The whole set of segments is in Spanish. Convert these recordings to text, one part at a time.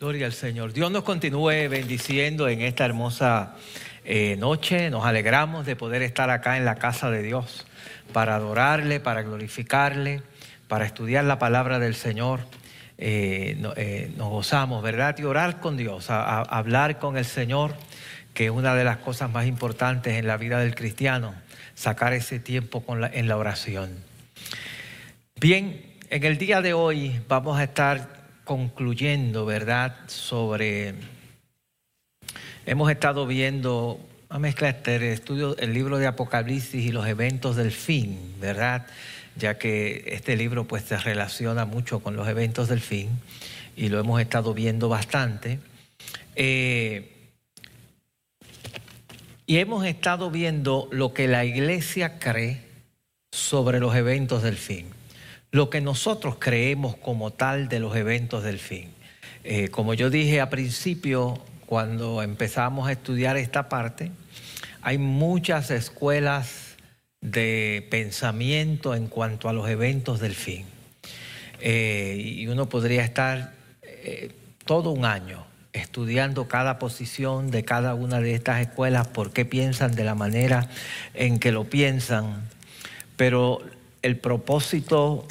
Gloria al Señor. Dios nos continúe bendiciendo en esta hermosa eh, noche. Nos alegramos de poder estar acá en la casa de Dios para adorarle, para glorificarle, para estudiar la palabra del Señor. Eh, eh, nos gozamos, ¿verdad? Y orar con Dios, hablar con el Señor, que es una de las cosas más importantes en la vida del cristiano, sacar ese tiempo en la oración. Bien, en el día de hoy vamos a estar concluyendo, ¿verdad?, sobre... Hemos estado viendo, a mezclar este estudio, el libro de Apocalipsis y los eventos del fin, ¿verdad? Ya que este libro pues se relaciona mucho con los eventos del fin y lo hemos estado viendo bastante. Eh, y hemos estado viendo lo que la iglesia cree sobre los eventos del fin lo que nosotros creemos como tal de los eventos del fin. Eh, como yo dije a principio, cuando empezamos a estudiar esta parte, hay muchas escuelas de pensamiento en cuanto a los eventos del fin. Eh, y uno podría estar eh, todo un año estudiando cada posición de cada una de estas escuelas, por qué piensan de la manera en que lo piensan. Pero el propósito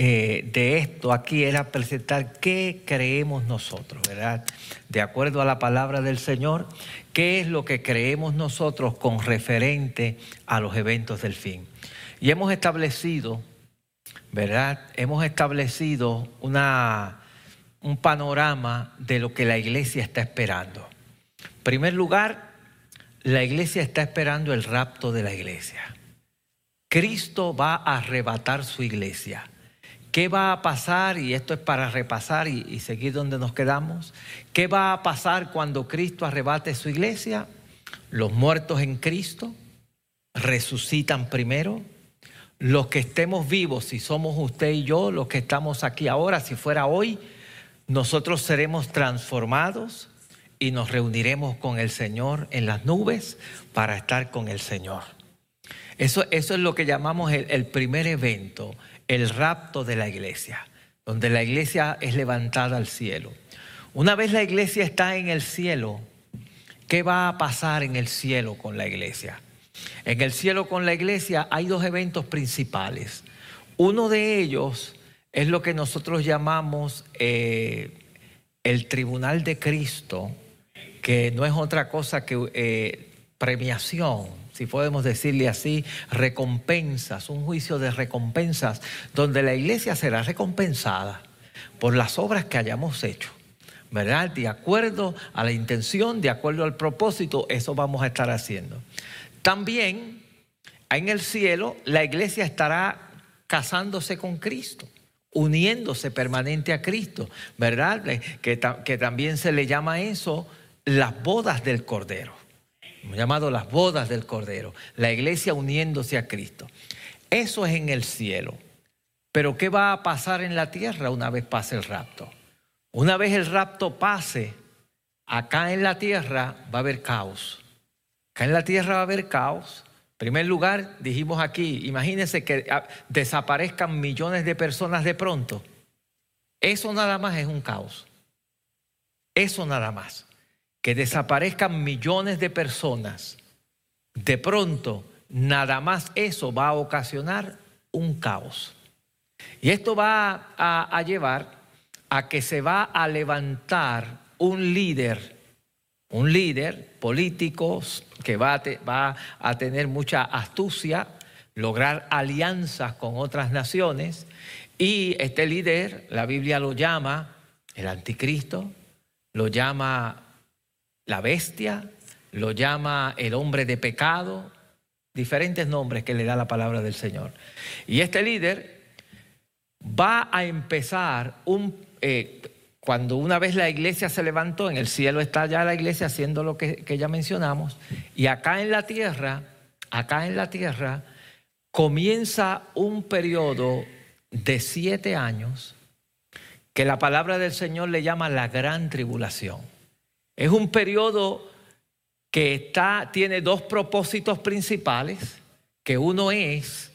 eh, de esto aquí era presentar qué creemos nosotros, ¿verdad? De acuerdo a la palabra del Señor, qué es lo que creemos nosotros con referente a los eventos del fin. Y hemos establecido, ¿verdad? Hemos establecido una, un panorama de lo que la iglesia está esperando. En primer lugar, la iglesia está esperando el rapto de la iglesia. Cristo va a arrebatar su iglesia. ¿Qué va a pasar? Y esto es para repasar y, seguir donde nos quedamos. ¿Qué va a pasar cuando Cristo arrebate su iglesia? Los muertos en Cristo resucitan primero. Los que estemos vivos, si somos usted y yo, los que estamos aquí ahora, si fuera hoy, nosotros seremos transformados y nos reuniremos con el Señor en las nubes para estar con el Señor. Eso, eso es lo que llamamos el primer evento, el rapto de la iglesia, donde la iglesia es levantada al cielo. Una vez la iglesia está en el cielo, ¿qué va a pasar en el cielo con la iglesia? En el cielo con la iglesia hay dos eventos principales. Uno de ellos es lo que nosotros llamamos eh, el tribunal de Cristo, que no es otra cosa que eh, premiación, si podemos decirle así, recompensas, un juicio de recompensas, donde la iglesia será recompensada por las obras que hayamos hecho. ¿Verdad? De acuerdo a la intención, de acuerdo al propósito, eso vamos a estar haciendo. También en el cielo la iglesia estará casándose con Cristo, uniéndose permanente a Cristo, ¿verdad? Que, que también se le llama eso las bodas del Cordero llamado las bodas del Cordero, la iglesia uniéndose a Cristo. Eso es en el cielo. Pero ¿qué va a pasar en la tierra una vez pase el rapto? Una vez el rapto pase, acá en la tierra va a haber caos. Acá en la tierra va a haber caos. En primer lugar, dijimos aquí, imagínense que ah, desaparezcan millones de personas de pronto. Eso nada más es un caos. Eso nada más que desaparezcan millones de personas, de pronto nada más eso va a ocasionar un caos. Y esto va a, llevar a que se va a levantar un líder, un líder político que va a tener mucha astucia, lograr alianzas con otras naciones. Y este líder, la Biblia lo llama el anticristo, lo llama la bestia, lo llama el hombre de pecado, diferentes nombres que le da la palabra del Señor. Y este líder va a empezar un... Eh, cuando una vez la iglesia se levantó, en el cielo está ya la iglesia haciendo lo que, que ya mencionamos, y acá en la tierra, acá en la tierra, comienza un periodo de siete años que la palabra del Señor le llama la gran tribulación. Es un periodo que está, tiene dos propósitos principales, que uno es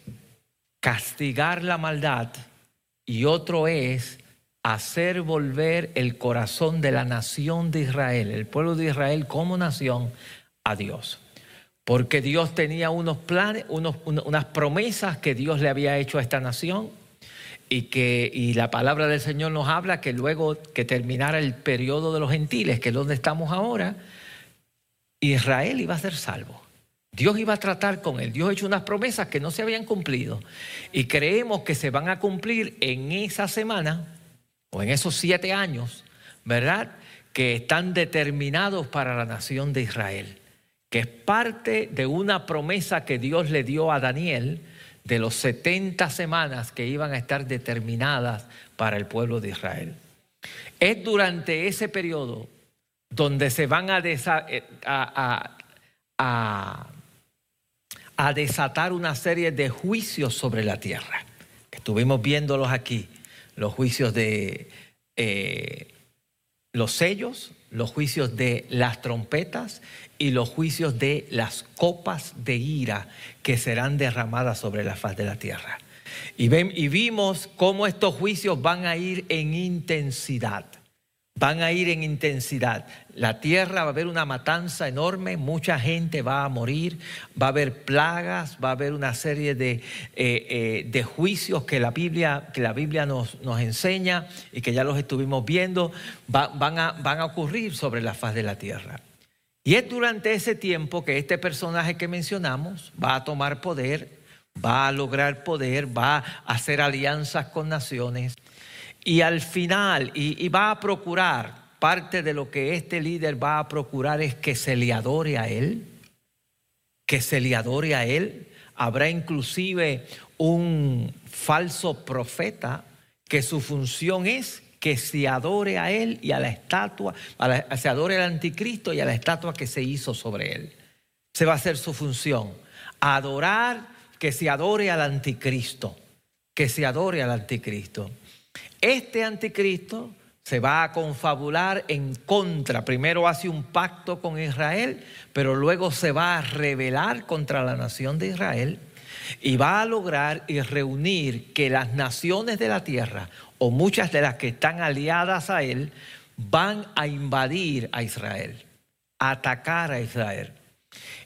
castigar la maldad y otro es hacer volver el corazón de la nación de Israel, el pueblo de Israel como nación, a Dios. Porque Dios tenía unos planes, unas promesas que Dios le había hecho a esta nación y que y la palabra del Señor nos habla que luego que terminara el periodo de los gentiles, que es donde estamos ahora, Israel iba a ser salvo. Dios iba a tratar con él. Dios ha hecho unas promesas que no se habían cumplido y creemos que se van a cumplir en esa semana o en esos siete años, ¿verdad? Que están determinados para la nación de Israel, que es parte de una promesa que Dios le dio a Daniel de los 70 semanas que iban a estar determinadas para el pueblo de Israel. Es durante ese periodo donde se van a, eh, a, a, desatar una serie de juicios sobre la tierra, estuvimos viéndolos aquí, los juicios de eh, los sellos, los juicios de las trompetas y los juicios de las copas de ira que serán derramadas sobre la faz de la tierra. Y, ven, y vimos cómo estos juicios van a ir en intensidad van a ir en intensidad. La tierra va a haber una matanza enorme, mucha gente va a morir, va a haber plagas, va a haber una serie de, eh, eh, de juicios que la Biblia, que la Biblia nos, nos, enseña y que ya los estuvimos viendo, van, a, van a ocurrir sobre la faz de la tierra. Y es durante ese tiempo que este personaje que mencionamos va a tomar poder, va a lograr poder, va a hacer alianzas con naciones y al final, y, va a procurar, parte de lo que este líder va a procurar es que se le adore a él, que se le adore a él. Habrá inclusive un falso profeta que su función es que se adore a él y a la estatua, se adore al anticristo y a la estatua que se hizo sobre él. Se va a hacer su función, adorar, que se adore al anticristo, que se adore al anticristo. Este anticristo se va a confabular en contra. Primero hace un pacto con Israel, pero luego se va a rebelar contra la nación de Israel y va a lograr y reunir que las naciones de la tierra, o muchas de las que están aliadas a él, van a invadir a Israel, atacar a Israel.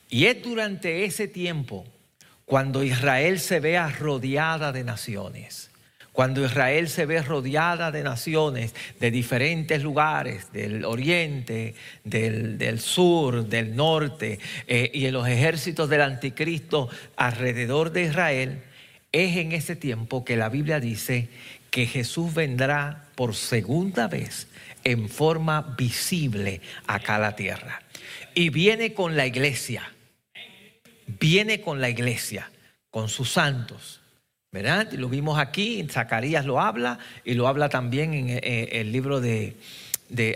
Y es durante ese tiempo cuando Israel se vea rodeada de naciones cuando Israel se ve rodeada de naciones de diferentes lugares, del oriente, del, sur, del norte, eh, y en los ejércitos del anticristo alrededor de Israel, es en ese tiempo que la Biblia dice que Jesús vendrá por segunda vez en forma visible acá a la tierra. Y viene con la iglesia, viene con la iglesia, con sus santos Lo vimos aquí, Zacarías lo habla y lo habla también en eh, el libro de,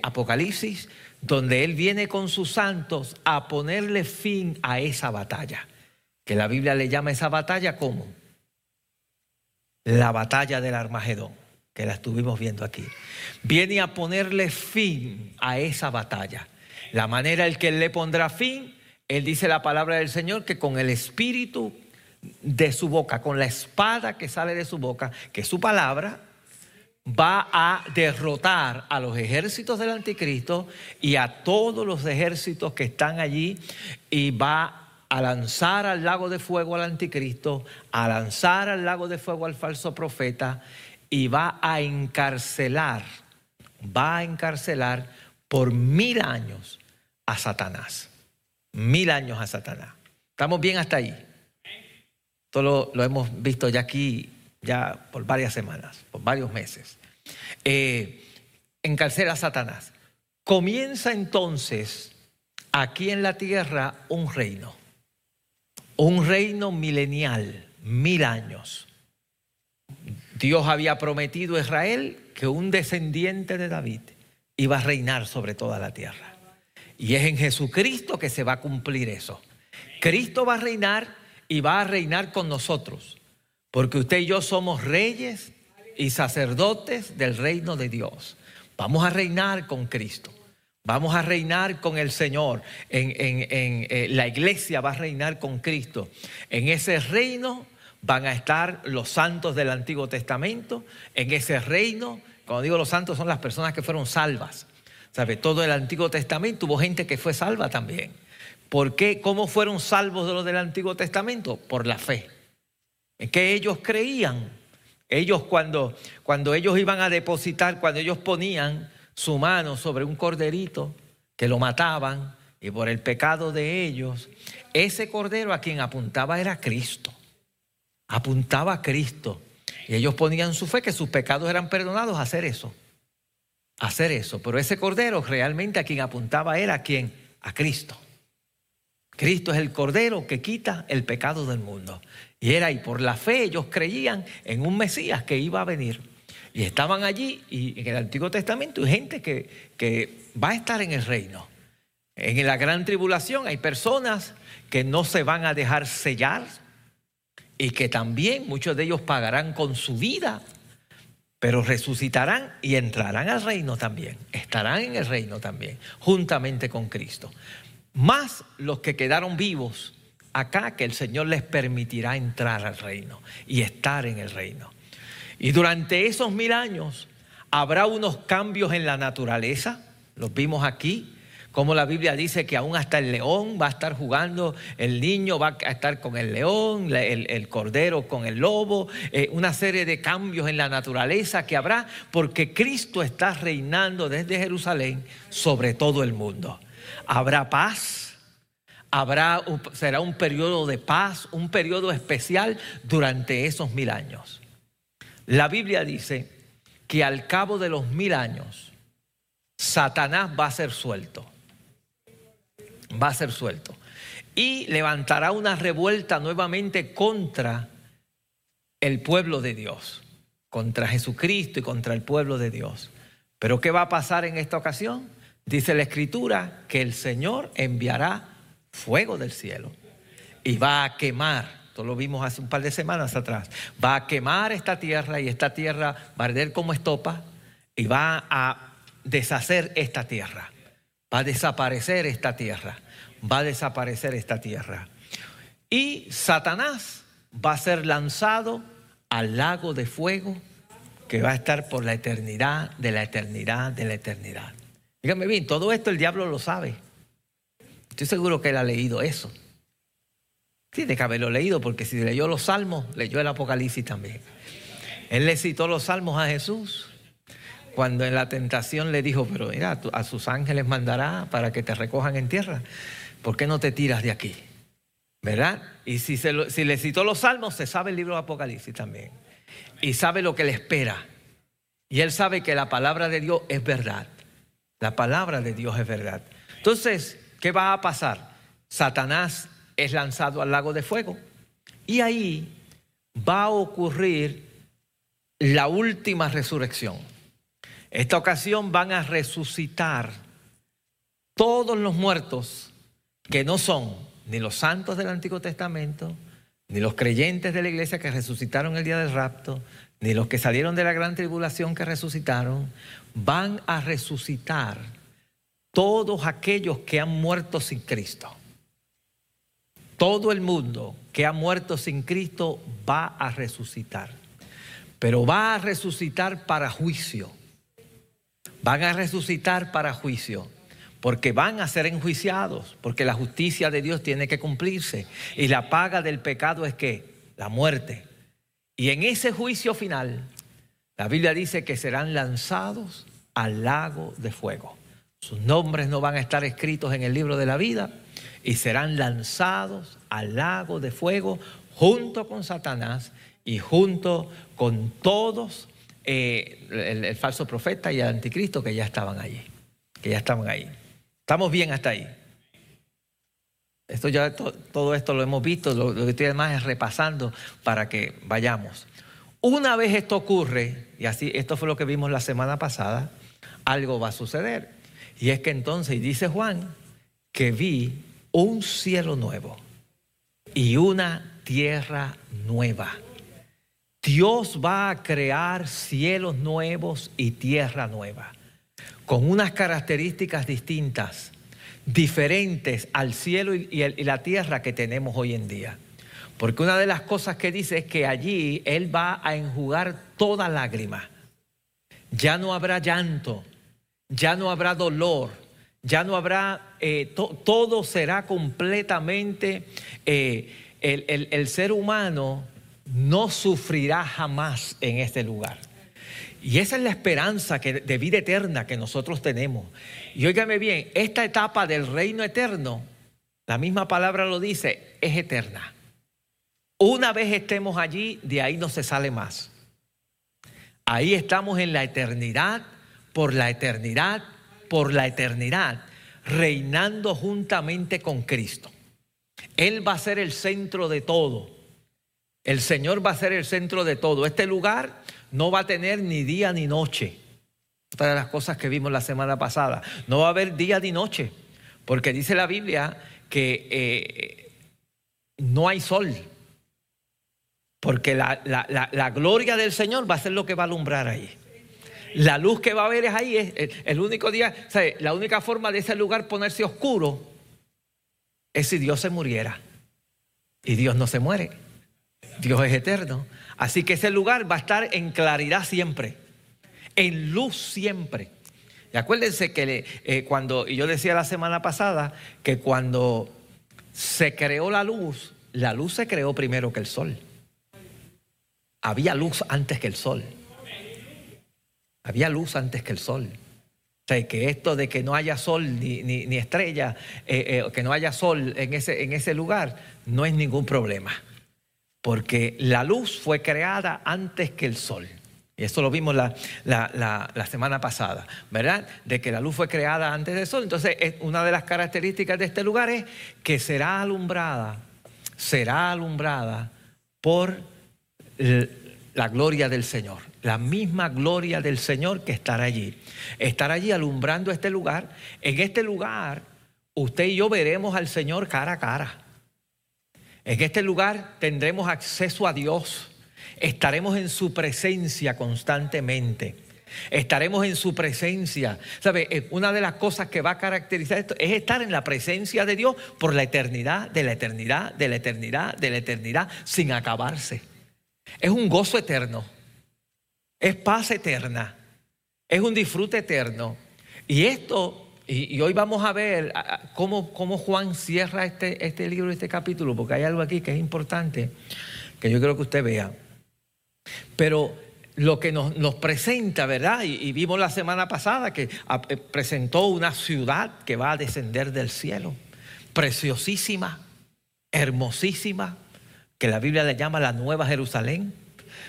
Apocalipsis, donde él viene con sus santos a ponerle fin a esa batalla, que la Biblia le llama esa batalla como la batalla del Armagedón, que la estuvimos viendo aquí. Viene a ponerle fin a esa batalla. La manera en que él le pondrá fin, él dice la palabra del Señor que con el Espíritu de su boca, con la espada que sale de su boca, que es su palabra, va a derrotar a los ejércitos del anticristo y a todos los ejércitos que están allí y va a lanzar al lago de fuego al anticristo, a lanzar al lago de fuego al falso profeta y va a encarcelar, va a encarcelar por mil años a Satanás. Mil años a Satanás. ¿Estamos bien hasta ahí? Esto lo, hemos visto ya aquí ya por varias semanas, por varios meses. Eh, encarcela a Satanás. Comienza entonces aquí en la tierra un reino, un reino milenial, mil años. Dios había prometido a Israel que un descendiente de David iba a reinar sobre toda la tierra. Y es en Jesucristo que se va a cumplir eso. Cristo va a reinar y va a reinar con nosotros. Porque usted y yo somos reyes y sacerdotes del reino de Dios. Vamos a reinar con Cristo. Vamos a reinar con el Señor. En, eh, la iglesia va a reinar con Cristo. En ese reino van a estar los santos del Antiguo Testamento. En ese reino Cuando digo los santos son las personas que fueron salvas. ¿Sabe? Todo el Antiguo Testamento hubo gente que fue salva también. ¿Por qué? ¿Cómo fueron salvos de los del Antiguo Testamento? Por la fe. En que ellos creían. Ellos cuando, cuando ellos iban a depositar, cuando ellos ponían su mano sobre un corderito, que lo mataban, y por el pecado de ellos, ese cordero a quien apuntaba era Cristo. Apuntaba a Cristo. Y ellos ponían su fe que sus pecados eran perdonados a hacer eso. hacer eso. Pero ese cordero realmente a quien apuntaba era a quien? A Cristo. Cristo es el Cordero que quita el pecado del mundo. Y era, y por la fe ellos creían en un Mesías que iba a venir. Y estaban allí, y en el Antiguo Testamento hay gente que, que va a estar en el reino. En la gran tribulación hay personas que no se van a dejar sellar y que también muchos de ellos pagarán con su vida, pero resucitarán y entrarán al reino también, estarán en el reino también, juntamente con Cristo más los que quedaron vivos acá que el Señor les permitirá entrar al reino y estar en el reino. Y durante esos mil años habrá unos cambios en la naturaleza, los vimos aquí, como la Biblia dice que aún hasta el león va a estar jugando, el niño va a estar con el león, el, cordero con el lobo, eh, una serie de cambios en la naturaleza que habrá porque Cristo está reinando desde Jerusalén sobre todo el mundo habrá paz, habrá, será un periodo de paz, un periodo especial durante esos mil años. La Biblia dice que al cabo de los mil años, Satanás va a ser suelto. Va a ser suelto. Y levantará una revuelta nuevamente contra el pueblo de Dios, contra Jesucristo y contra el pueblo de Dios. Pero ¿qué va a pasar en esta ocasión? Dice la escritura que el Señor enviará fuego del cielo y va a quemar, esto lo vimos hace un par de semanas atrás, va a quemar esta tierra y esta tierra va a arder como estopa y va a deshacer esta tierra, va a desaparecer esta tierra, va a desaparecer esta tierra. Y Satanás va a ser lanzado al lago de fuego que va a estar por la eternidad de la eternidad de la eternidad. Dígame bien, todo esto el diablo lo sabe. Estoy seguro que él ha leído eso. Tiene que haberlo leído porque si leyó los salmos, leyó el Apocalipsis también. Él le citó los salmos a Jesús cuando en la tentación le dijo, pero mira, a sus ángeles mandará para que te recojan en tierra. ¿Por qué no te tiras de aquí? ¿Verdad? Y si, si le citó los salmos, se sabe el libro de Apocalipsis también. Y sabe lo que le espera. Y él sabe que la palabra de Dios es verdad. La palabra de Dios es verdad. Entonces, ¿qué va a pasar? Satanás es lanzado al lago de fuego y ahí va a ocurrir la última resurrección. Esta ocasión van a resucitar todos los muertos que no son ni los santos del Antiguo Testamento, ni los creyentes de la iglesia que resucitaron el día del rapto, ni los que salieron de la gran tribulación que resucitaron, van a resucitar todos aquellos que han muerto sin Cristo. Todo el mundo que ha muerto sin Cristo va a resucitar, pero va a resucitar para juicio. Van a resucitar para juicio, porque van a ser enjuiciados, porque la justicia de Dios tiene que cumplirse. Y la paga del pecado es que la muerte. Y en ese juicio final, la Biblia dice que serán lanzados al lago de fuego. Sus nombres no van a estar escritos en el libro de la vida y serán lanzados al lago de fuego junto con Satanás y junto con todos eh, el, falso profeta y el anticristo que ya estaban allí, que ya estaban ahí. Estamos bien hasta ahí. Esto ya todo esto lo hemos visto, lo, lo que estoy además es repasando para que vayamos. Una vez esto ocurre, y así esto fue lo que vimos la semana pasada, algo va a suceder. Y es que entonces, dice Juan, que vi un cielo nuevo y una tierra nueva. Dios va a crear cielos nuevos y tierra nueva, con unas características distintas diferentes al cielo y, la tierra que tenemos hoy en día. Porque una de las cosas que dice es que allí Él va a enjugar toda lágrima. ya no habrá llanto, ya no habrá dolor, ya no habrá, eh, todo será completamente, eh, el, ser humano no sufrirá jamás en este lugar. Y esa es la esperanza que, de vida eterna que nosotros tenemos. Y óigame bien, esta etapa del reino eterno, la misma palabra lo dice, es eterna. Una vez estemos allí, de ahí no se sale más. Ahí estamos en la eternidad, por la eternidad, por la eternidad, reinando juntamente con Cristo. Él va a ser el centro de todo. El Señor va a ser el centro de todo. Este lugar no va a tener ni día ni noche. Otra de las cosas que vimos la semana pasada. No va a haber día ni noche. Porque dice la Biblia que eh, no hay sol. Porque la, gloria del Señor va a ser lo que va a alumbrar ahí. La luz que va a haber es ahí. Es el, único día, la única forma de ese lugar ponerse oscuro es si Dios se muriera. Y Dios no se muere. Dios es eterno. Así que ese lugar va a estar en claridad siempre, en luz siempre. Y acuérdense que eh, cuando, y yo decía la semana pasada, que cuando se creó la luz, la luz se creó primero que el sol. Había luz antes que el sol. Había luz antes que el sol. O sea, que esto de que no haya sol ni, estrella, eh, eh, que no haya sol en ese, en ese lugar, no es ningún problema. Porque la luz fue creada antes que el sol. Y eso lo vimos la, la, semana pasada, ¿verdad? De que la luz fue creada antes del sol. Entonces, una de las características de este lugar es que será alumbrada, será alumbrada por la gloria del Señor, la misma gloria del Señor que estará allí. Estará allí alumbrando este lugar. En este lugar, usted y yo veremos al Señor cara a cara. En este lugar tendremos acceso a Dios. Estaremos en su presencia constantemente. Estaremos en su presencia. ¿Sabe? Eh, una de las cosas que va a caracterizar esto es estar en la presencia de Dios por la eternidad, de la eternidad, de la eternidad, de la eternidad, sin acabarse. Es un gozo eterno. Es paz eterna. Es un disfrute eterno. Y esto, y, hoy vamos a ver cómo, cómo, Juan cierra este, este libro, este capítulo, porque hay algo aquí que es importante, que yo creo que usted vea. Pero lo que nos, nos presenta, ¿verdad? Y, y, vimos la semana pasada que eh, presentó una ciudad que va a descender del cielo, preciosísima, hermosísima, que la Biblia le llama la Nueva Jerusalén,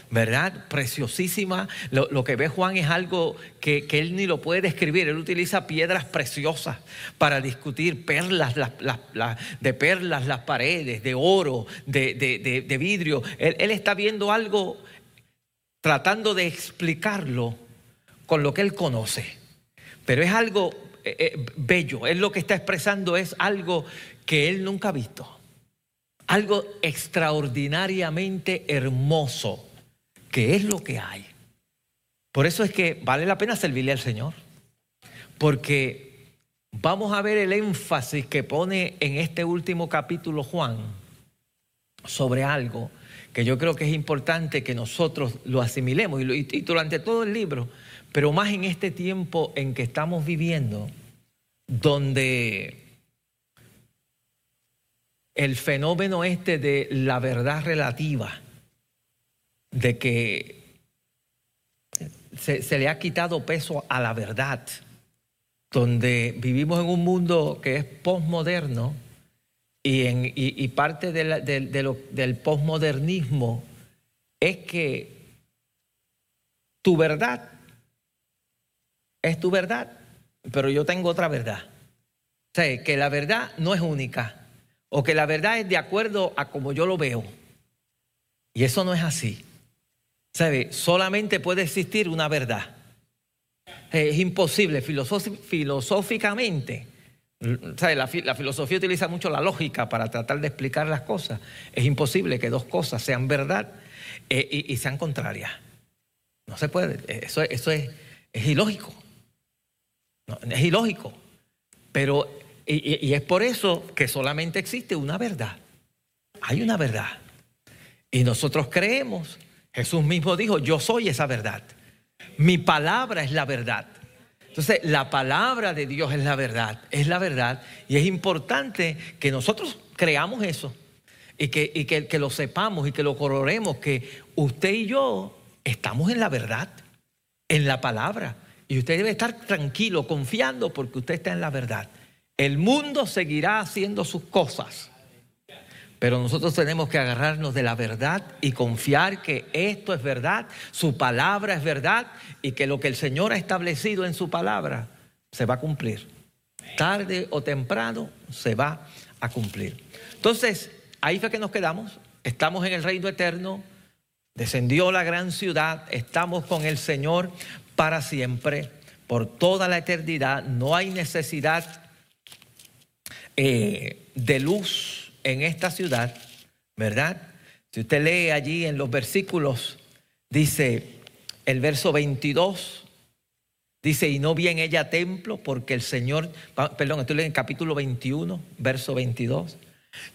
¿verdad? Preciosísima. Lo, que ve Juan es algo que, él ni lo puede describir. Él utiliza piedras preciosas para discutir perlas, de perlas las paredes, de oro, de, vidrio. Él, está viendo algo, tratando de explicarlo con lo que él conoce. Pero es algo eh, eh, bello. Él lo que está expresando es algo que él nunca ha visto algo extraordinariamente hermoso, que es lo que hay. Por eso es que vale la pena servirle al Señor, porque vamos a ver el énfasis que pone en este último capítulo Juan sobre algo que yo creo que es importante que nosotros lo asimilemos y, y durante todo el libro, pero más en este tiempo en que estamos viviendo, donde el fenómeno este de la verdad relativa, de que se, le ha quitado peso a la verdad, donde vivimos en un mundo que es postmoderno y, y, parte del postmodernismo es que tu verdad es tu verdad, pero yo tengo otra verdad. O sea, que la verdad no es única o que la verdad es de acuerdo a como yo lo veo. Y eso no es así. ¿Sabe? Solamente puede existir una verdad. Es imposible filosóficamente. ¿sabe? La, filosofía utiliza mucho la lógica para tratar de explicar las cosas. Es imposible que dos cosas sean verdad eh, y, sean contrarias. No se puede. Eso, eso es, es ilógico. es ilógico. Pero y, es por eso que solamente existe una verdad. Hay una verdad. Y nosotros creemos, Jesús mismo dijo, yo soy esa verdad. Mi palabra es la verdad. Entonces, la palabra de Dios es la verdad, es la verdad. Y es importante que nosotros creamos eso y que, que, que lo sepamos y que lo corroremos, que usted y yo estamos en la verdad, en la palabra. Y usted debe estar tranquilo, confiando, porque usted está en la verdad. El mundo seguirá haciendo sus cosas. Pero nosotros tenemos que agarrarnos de la verdad y confiar que esto es verdad, su palabra es verdad y que lo que el Señor ha establecido en su palabra se va a cumplir. Tarde o temprano se va a cumplir. Entonces, ahí fue que nos quedamos. Estamos en el reino eterno. Descendió la gran ciudad. Estamos con el Señor para siempre, por toda la eternidad. No hay necesidad eh, de luz en esta ciudad, ¿verdad? Si usted lee allí en los versículos, dice el verso 22, dice, y no vi en ella templo porque el Señor, perdón, estoy leyendo el capítulo 21, verso 22.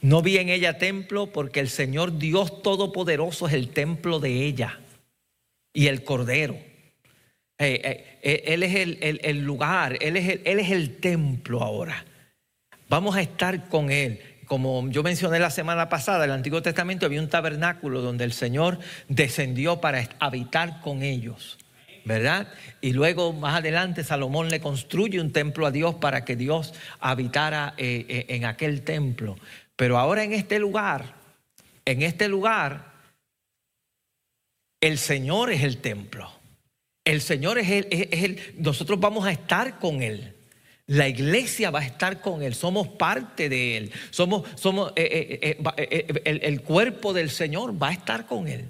No vi en ella templo porque el Señor Dios Todopoderoso es el templo de ella y el Cordero. Eh, eh, él es el, lugar, él es él es el templo ahora. Vamos a estar con Él como yo mencioné la semana pasada, en el Antiguo Testamento había un tabernáculo donde el Señor descendió para habitar con ellos, ¿verdad? Y luego más adelante Salomón le construye un templo a Dios para que Dios habitara eh, eh, en aquel templo. Pero ahora en este lugar, en este lugar, el Señor es el templo. El Señor es el, es el nosotros vamos a estar con Él. La iglesia va a estar con Él, somos parte de Él, somos, somos eh, eh, eh, el, el, cuerpo del Señor va a estar con Él.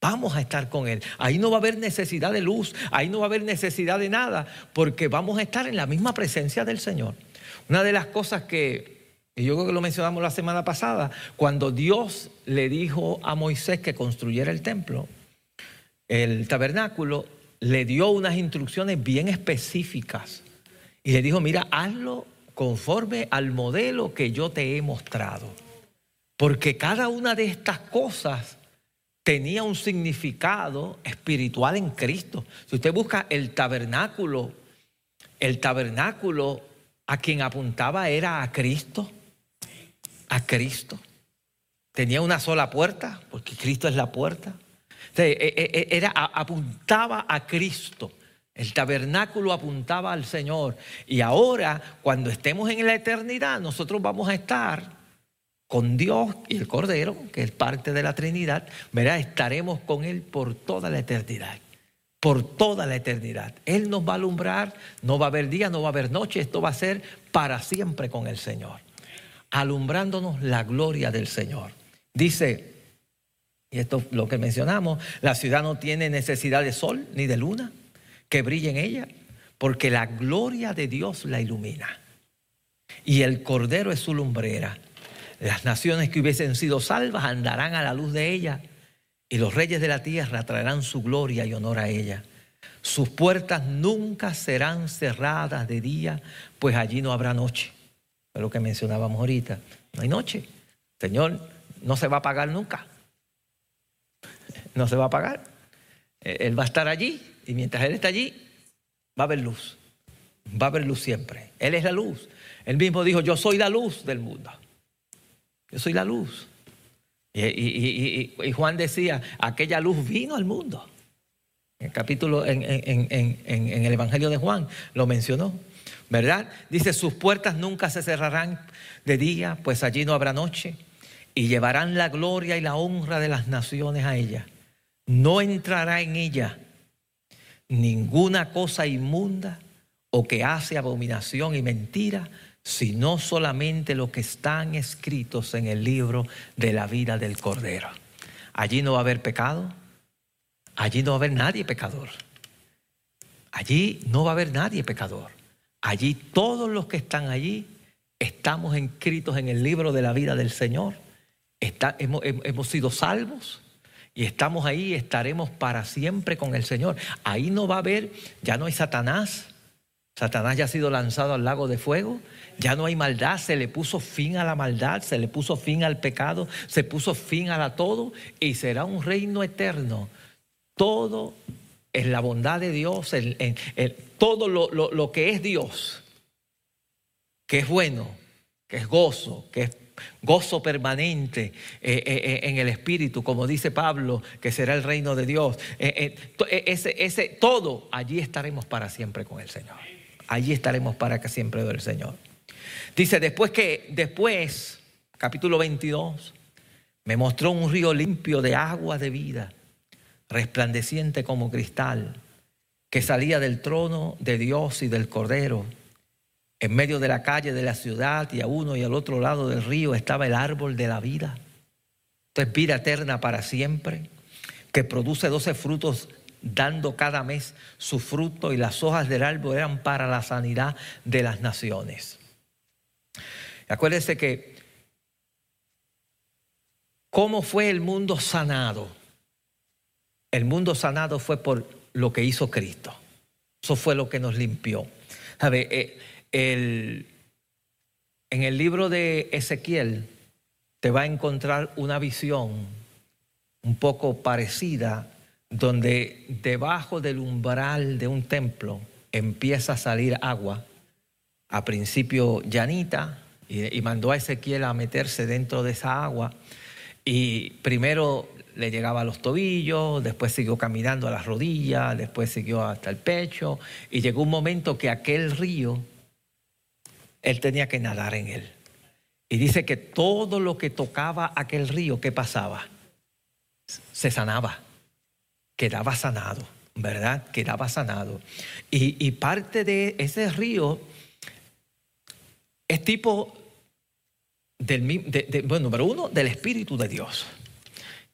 Vamos a estar con Él. Ahí no va a haber necesidad de luz, ahí no va a haber necesidad de nada, porque vamos a estar en la misma presencia del Señor. Una de las cosas que, y yo creo que lo mencionamos la semana pasada, cuando Dios le dijo a Moisés que construyera el templo, el tabernáculo, le dio unas instrucciones bien específicas y le dijo, mira, hazlo conforme al modelo que yo te he mostrado. Porque cada una de estas cosas tenía un significado espiritual en Cristo. Si usted busca el tabernáculo, el tabernáculo a quien apuntaba era a Cristo, a Cristo. Tenía una sola puerta, porque Cristo es la puerta. E, e, e, era, apuntaba a Cristo. El tabernáculo apuntaba al Señor. Y ahora, cuando estemos en la eternidad, nosotros vamos a estar con Dios y el Cordero, que es parte de la Trinidad, verá, estaremos con Él por toda la eternidad. Por toda la eternidad. Él nos va a alumbrar, no va a haber día, no va a haber noche, esto va a ser para siempre con el Señor. Alumbrándonos la gloria del Señor. Dice, y esto es lo que mencionamos, la ciudad no tiene necesidad de sol ni de luna que brille en ella, porque la gloria de Dios la ilumina. Y el Cordero es su lumbrera. Las naciones que hubiesen sido salvas andarán a la luz de ella, y los reyes de la tierra traerán su gloria y honor a ella. Sus puertas nunca serán cerradas de día, pues allí no habrá noche. Es lo que mencionábamos ahorita. No hay noche. Señor, no se va a apagar nunca. No se va a apagar. Él va a estar allí y mientras Él está allí, va a haber luz. Va a haber luz siempre. Él es la luz. Él mismo dijo, yo soy la luz del mundo. Yo soy la luz. Y, Juan decía, aquella luz vino al mundo. En el capítulo, en, en el Evangelio de Juan lo mencionó. ¿Verdad? Dice, sus puertas nunca se cerrarán de día, pues allí no habrá noche. Y llevarán la gloria y la honra de las naciones a ella. No entrará en ella ninguna cosa inmunda o que hace abominación y mentira, sino solamente lo que están escritos en el libro de la vida del Cordero. Allí no va a haber pecado, allí no va a haber nadie pecador. Allí no va a haber nadie pecador. Allí todos los que están allí estamos inscritos en el libro de la vida del Señor. hemos sido salvos y estamos ahí, estaremos para siempre con el Señor. Ahí no va a haber, ya no hay Satanás. Satanás ya ha sido lanzado al lago de fuego. Ya no hay maldad, se le puso fin a la maldad, se le puso fin al pecado, se puso fin a la todo y será un reino eterno. Todo en la bondad de Dios, todo lo, que es Dios, que es bueno, que es gozo, que es gozo permanente eh, eh, eh, en el Espíritu, como dice Pablo, que será el reino de Dios. ese, ese, todo, allí estaremos para siempre con el Señor. Allí estaremos para que siempre con el Señor. Dice, después que, después, capítulo 22, me mostró un río limpio de agua de vida, resplandeciente como cristal, que salía del trono de Dios y del Cordero. En medio de la calle de la ciudad y a uno y al otro lado del río estaba el árbol de la vida. Esto es vida eterna para siempre, que produce doce frutos dando cada mes su fruto y las hojas del árbol eran para la sanidad de las naciones. Acuérdense que ¿Cómo fue el mundo sanado? El mundo sanado fue por lo que hizo Cristo. Eso fue lo que nos limpió. ¿Sabe? Eh, en el libro de Ezequiel te va a encontrar una visión un poco parecida donde debajo del umbral de un templo empieza a salir agua. A principio llanita y mandó a Ezequiel a meterse dentro de esa agua y primero le llegaba a los tobillos, después siguió caminando a las rodillas, después siguió hasta el pecho, y llegó un momento que aquel río, él tenía que nadar en él. Y dice que todo lo que tocaba aquel río, ¿qué pasaba? Se sanaba, quedaba sanado, ¿verdad? Quedaba sanado. Y, parte de ese río es tipo del, bueno, número uno, del Espíritu de Dios,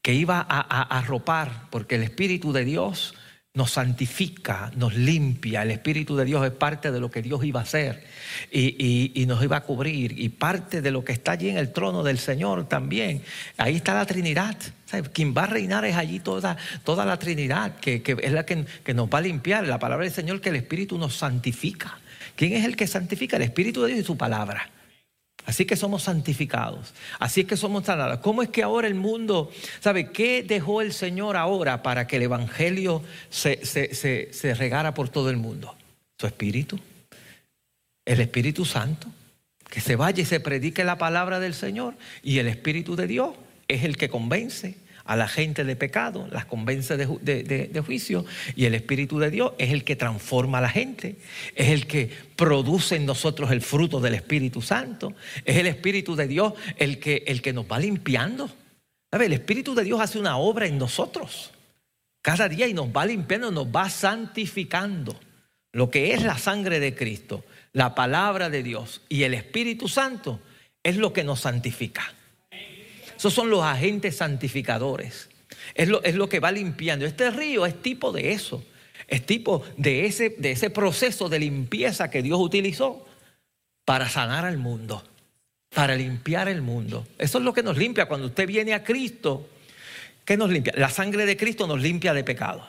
que iba a, arropar, porque el Espíritu de Dios nos santifica, nos limpia. El Espíritu de Dios es parte de lo que Dios iba a hacer y, nos iba a cubrir. Y parte de lo que está allí en el trono del Señor también. Ahí está la Trinidad. Quien va a reinar es allí toda, toda la Trinidad, que, que es la que, que, nos va a limpiar. La palabra del Señor que el Espíritu nos santifica. ¿Quién es el que santifica? El Espíritu de Dios y su palabra. Así que somos santificados. Así que somos sanados. ¿Cómo es que ahora el mundo, ¿sabe qué dejó el Señor ahora para que el Evangelio se, se, regara por todo el mundo? Su Espíritu. El Espíritu Santo. Que se vaya y se predique la palabra del Señor. Y el Espíritu de Dios es el que convence a la gente de pecado, las convence de, juicio y el Espíritu de Dios es el que transforma a la gente, es el que produce en nosotros el fruto del Espíritu Santo, es el Espíritu de Dios el que, el que nos va limpiando. El Espíritu de Dios hace una obra en nosotros cada día y nos va limpiando, nos va santificando. Lo que es la sangre de Cristo, la palabra de Dios y el Espíritu Santo es lo que nos santifica. Esos son los agentes santificadores. Es lo, que va limpiando. Este río es tipo de eso. Es tipo de ese, de ese proceso de limpieza que Dios utilizó para sanar al mundo, para limpiar el mundo. Eso es lo que nos limpia cuando usted viene a Cristo. ¿Qué nos limpia? La sangre de Cristo nos limpia de pecado.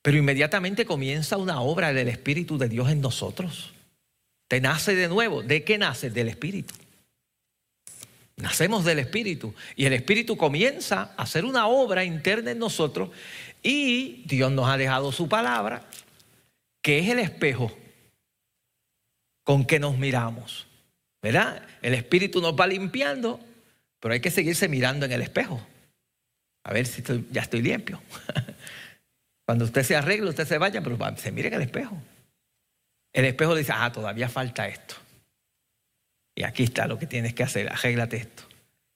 Pero inmediatamente comienza una obra del Espíritu de Dios en nosotros. Te nace de nuevo. ¿De qué nace? Del Espíritu. Nacemos del Espíritu y el Espíritu comienza a hacer una obra interna en nosotros y Dios nos ha dejado su palabra, que es el espejo con que nos miramos. ¿Verdad? El Espíritu nos va limpiando, pero hay que seguirse mirando en el espejo. A ver si ya estoy limpio. Cuando usted se arregla, usted se vaya, pero se mire en el espejo. El espejo dice, ah, todavía falta esto. Y aquí está lo que tienes que hacer, arréglate esto.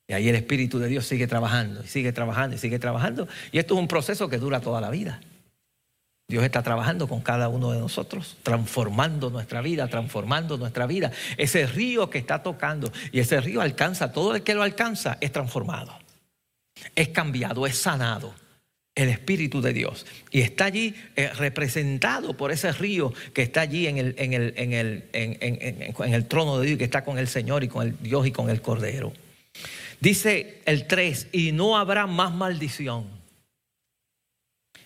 Y ahí el Espíritu de Dios sigue trabajando, y sigue trabajando, y sigue trabajando. Y esto es un proceso que dura toda la vida. Dios está trabajando con cada uno de nosotros, transformando nuestra vida, transformando nuestra vida. Ese río que está tocando, y ese río alcanza, todo el que lo alcanza es transformado, es cambiado, es sanado el Espíritu de Dios. Y está allí eh, representado por ese río que está allí en el, en, el, en, el, en el, trono de Dios, que está con el Señor y con el Dios y con el Cordero. Dice el 3, y no habrá más maldición.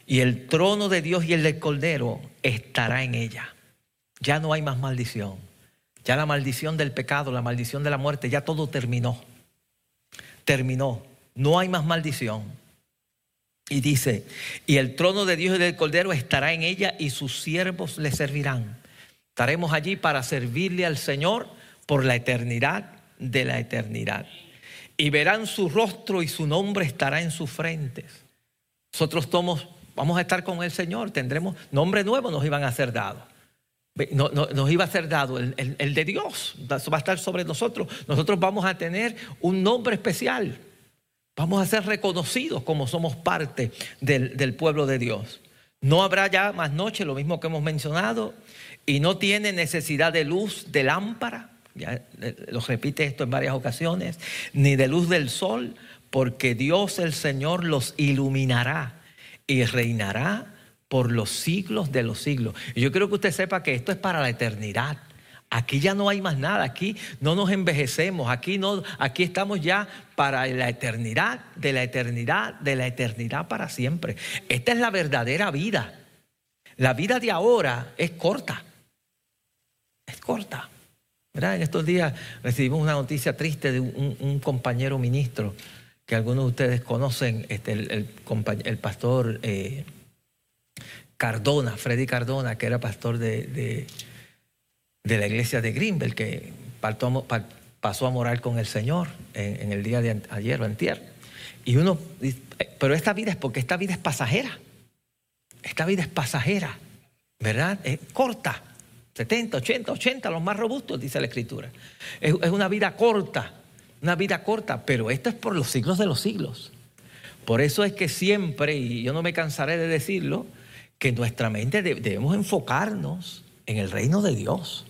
Y el trono de Dios y el del Cordero estará en ella. Ya no hay más maldición. Ya la maldición del pecado, la maldición de la muerte, ya todo terminó. Terminó. No hay más maldición Y dice, y el trono de Dios y del Cordero estará en ella y sus siervos le servirán. Estaremos allí para servirle al Señor por la eternidad de la eternidad. Y verán su rostro y su nombre estará en sus frentes. Nosotros tomos, vamos a estar con el Señor, tendremos nombre nuevo, nos iban a ser dados. nos iba a ser dado el, de Dios, va a estar sobre nosotros. Nosotros vamos a tener un nombre especial. Vamos a ser reconocidos como somos parte del, pueblo de Dios. No habrá ya más noche, lo mismo que hemos mencionado, y no tiene necesidad de luz de lámpara, ya eh, lo repite esto en varias ocasiones, ni de luz del sol, porque Dios el Señor los iluminará y reinará por los siglos de los siglos. Y yo quiero que usted sepa que esto es para la eternidad. Aquí ya no hay más nada, aquí no nos envejecemos, aquí no, aquí estamos ya para la eternidad, de la eternidad, de la eternidad para siempre. Esta es la verdadera vida. La vida de ahora es corta. Es corta. En estos días recibimos una noticia triste de un, compañero ministro que algunos de ustedes conocen, este, el, pastor eh, Cardona, Freddy Cardona, que era pastor de la iglesia de Greenville, que pasó a morar con el Señor en, el día de ayer o antier. Y uno, pero esta vida es porque esta vida es pasajera. Esta vida es pasajera, ¿verdad? Es corta. 70, 80, 80, los más robustos, dice la Escritura. Es, es una vida corta, una vida corta, pero esto es por los siglos de los siglos. Por eso es que siempre, y yo no me cansaré de decirlo, que nuestra mente debemos enfocarnos en el reino de Dios.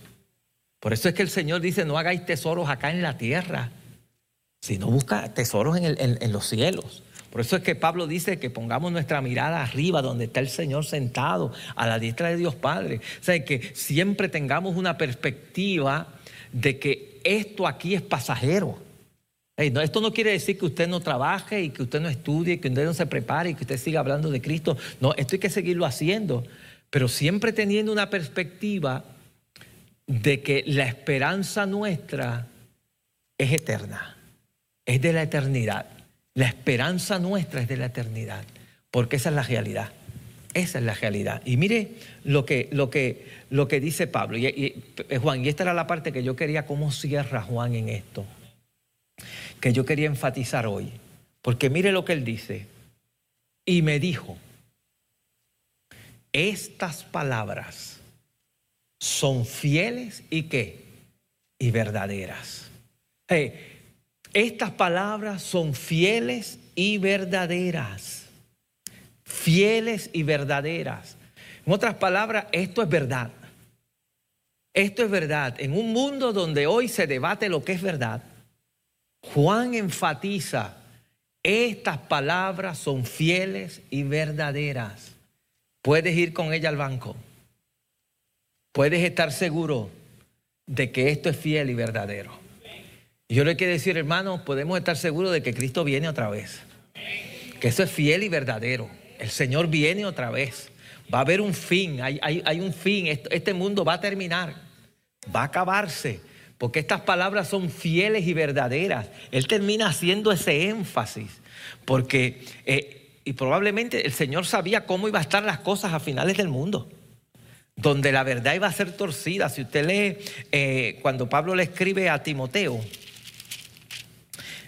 Por eso es que el Señor dice, no hagáis tesoros acá en la tierra, sino busca tesoros en, los cielos. Por eso es que Pablo dice que pongamos nuestra mirada arriba, donde está el Señor sentado, a la diestra de Dios Padre. O sea, que siempre tengamos una perspectiva de que esto aquí es pasajero. esto no quiere decir que usted no trabaje y que usted no estudie, que usted no se prepare y que usted siga hablando de Cristo. No, esto hay que seguirlo haciendo, pero siempre teniendo una perspectiva de que la esperanza nuestra es eterna, es de la eternidad. La esperanza nuestra es de la eternidad, porque esa es la realidad. Esa es la realidad. Y mire lo que, lo que, lo que dice Pablo. Y, eh, Juan, y esta era la parte que yo quería, cómo cierra Juan en esto, que yo quería enfatizar hoy. Porque mire lo que él dice. Y me dijo, estas palabras son fieles y qué? Y verdaderas. estas palabras son fieles y verdaderas. Fieles y verdaderas. En otras palabras, esto es verdad. Esto es verdad. En un mundo donde hoy se debate lo que es verdad, Juan enfatiza, estas palabras son fieles y verdaderas. Puedes ir con ella al banco puedes estar seguro de que esto es fiel y verdadero. yo le quiero decir, hermano, podemos estar seguros de que Cristo viene otra vez. Que eso es fiel y verdadero. El Señor viene otra vez. Va a haber un fin, hay, un fin. Este mundo va a terminar, va a acabarse, porque estas palabras son fieles y verdaderas. Él termina haciendo ese énfasis, porque, eh, y probablemente el Señor sabía cómo iban a estar las cosas a finales del mundo donde la verdad iba a ser torcida. Si usted lee eh, cuando Pablo le escribe a Timoteo,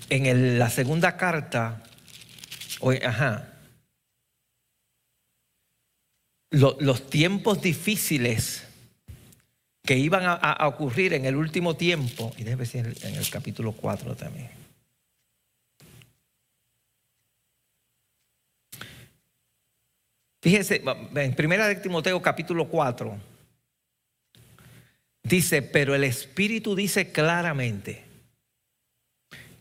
en la segunda carta, ajá, los tiempos difíciles que iban a, ocurrir en el último tiempo, y debe ser en el capítulo 4 también. Fíjense, en primera de Timoteo capítulo 4, dice, pero el Espíritu dice claramente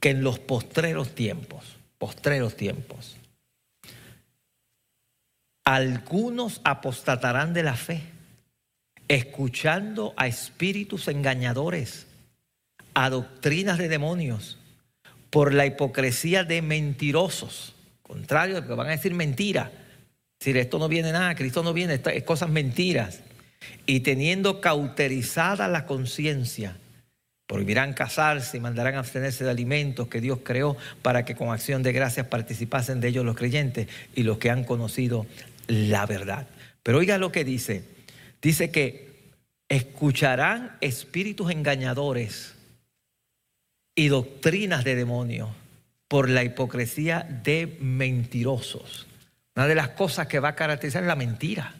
que en los postreros tiempos, postreros tiempos, algunos apostatarán de la fe, escuchando a espíritus engañadores, a doctrinas de demonios, por la hipocresía de mentirosos, contrario, que van a decir mentira decir, esto no viene nada, Cristo no viene, es cosas mentiras. Y teniendo cauterizada la conciencia, Prohibirán casarse y mandarán abstenerse de alimentos que Dios creó para que con acción de gracias participasen de ellos los creyentes y los que han conocido la verdad. Pero oiga lo que dice. Dice que escucharán espíritus engañadores y doctrinas de demonios por la hipocresía de mentirosos. Una de las cosas que va a caracterizar es la mentira.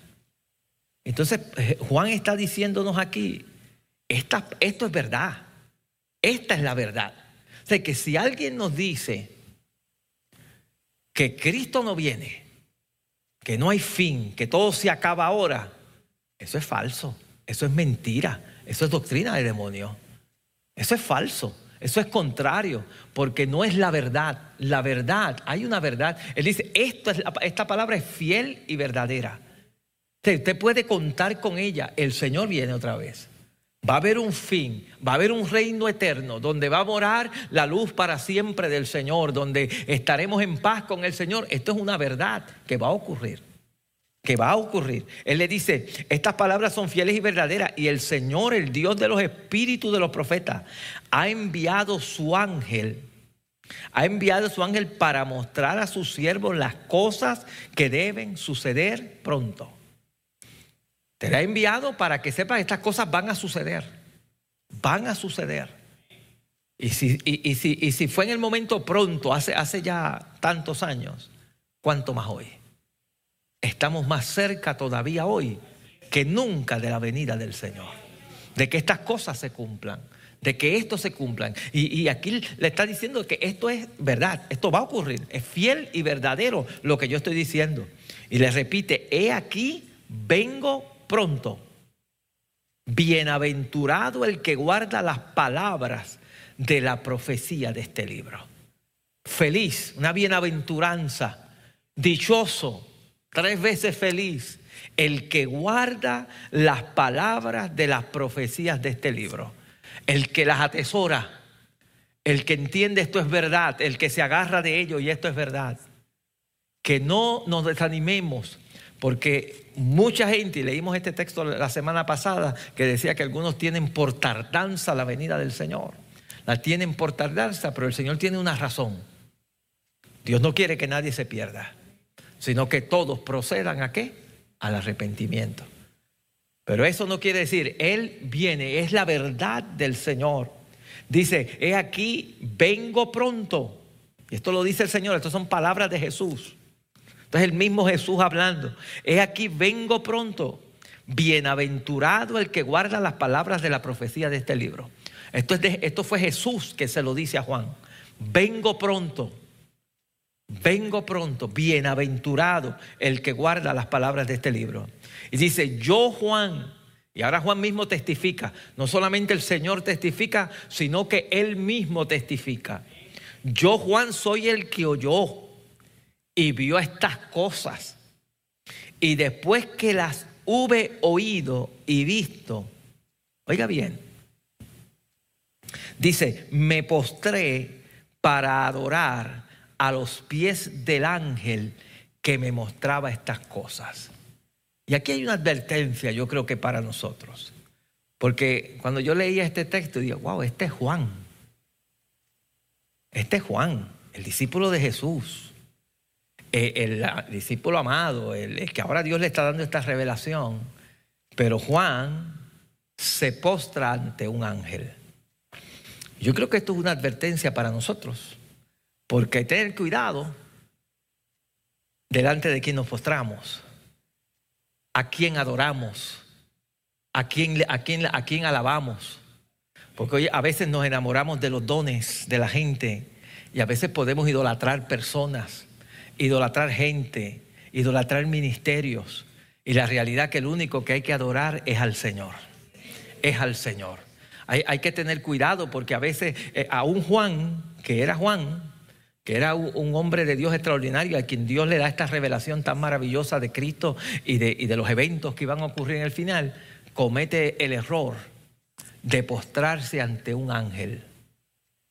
Entonces, eh, Juan está diciéndonos aquí, esta, esto es verdad, esta es la verdad. O sea, que si alguien nos dice que Cristo no viene, que no hay fin, que todo se acaba ahora, eso es falso, eso es mentira, eso es doctrina de demonio, eso es falso. Eso es contrario, porque no es la verdad. La verdad, hay una verdad. Él dice, esta palabra es fiel y verdadera. Usted, puede contar con ella. El Señor viene otra vez. Va a haber un fin, va a haber un reino eterno donde va a morar la luz para siempre del Señor, donde estaremos en paz con el Señor. Esto es una verdad que va a ocurrir que va a ocurrir. Él le dice, estas palabras son fieles y verdaderas y el Señor, el Dios de los espíritus de los profetas, ha enviado su ángel, ha enviado su ángel para mostrar a sus siervos las cosas que deben suceder pronto. Te ha enviado para que sepas estas cosas van a suceder, van a suceder. Y si, y, si, y si fue en el momento pronto, hace, hace ya tantos años, ¿cuánto más hoy? Estamos más cerca todavía hoy que nunca de la venida del Señor. De que estas cosas se cumplan, de que esto se cumplan. Y, aquí le está diciendo que esto es verdad, esto va a ocurrir, es fiel y verdadero lo que yo estoy diciendo. Y le repite, he aquí, vengo pronto. Bienaventurado el que guarda las palabras de la profecía de este libro. Feliz, una bienaventuranza, dichoso tres veces feliz el que guarda las palabras de las profecías de este libro, el que las atesora, el que entiende esto es verdad, el que se agarra de ello y esto es verdad. Que no nos desanimemos, porque mucha gente, y leímos este texto la semana pasada, que decía que algunos tienen por tardanza la venida del Señor. La tienen por tardanza, pero el Señor tiene una razón. Dios no quiere que nadie se pierda sino que todos procedan a qué? Al arrepentimiento. Pero eso no quiere decir, Él viene, es la verdad del Señor. Dice, he aquí, vengo pronto. Y esto lo dice el Señor, estas son palabras de Jesús. Entonces el mismo Jesús hablando, he aquí, vengo pronto. Bienaventurado el que guarda las palabras de la profecía de este libro. Esto, es esto fue Jesús que se lo dice a Juan. Vengo pronto vengo pronto, bienaventurado el que guarda las palabras de este libro. Y dice, yo Juan, y ahora Juan mismo testifica, no solamente el Señor testifica, sino que él mismo testifica. Yo Juan soy el que oyó y vio estas cosas. Y después que las hube oído y visto, oiga bien, dice, me postré para adorar a los pies del ángel que me mostraba estas cosas. Y aquí hay una advertencia, yo creo que para nosotros. Porque cuando yo leía este texto, digo, wow, este es Juan. Este es Juan, el discípulo de Jesús. Eh, el, discípulo amado, el que ahora Dios le está dando esta revelación. Pero Juan se postra ante un ángel. Yo creo que esto es una advertencia para nosotros. Porque tener cuidado delante de quien nos postramos, a quien adoramos, a quien, a quien, a alabamos. Porque a veces nos enamoramos de los dones de la gente y a veces podemos idolatrar personas, idolatrar gente, idolatrar ministerios. Y la realidad que el único que hay que adorar es al Señor. Es al Señor. Hay, hay que tener cuidado porque a veces eh, a un Juan, que era Juan, que era un hombre de Dios extraordinario, a quien Dios le da esta revelación tan maravillosa de Cristo y de, y de los eventos que iban a ocurrir en el final, comete el error de postrarse ante un ángel,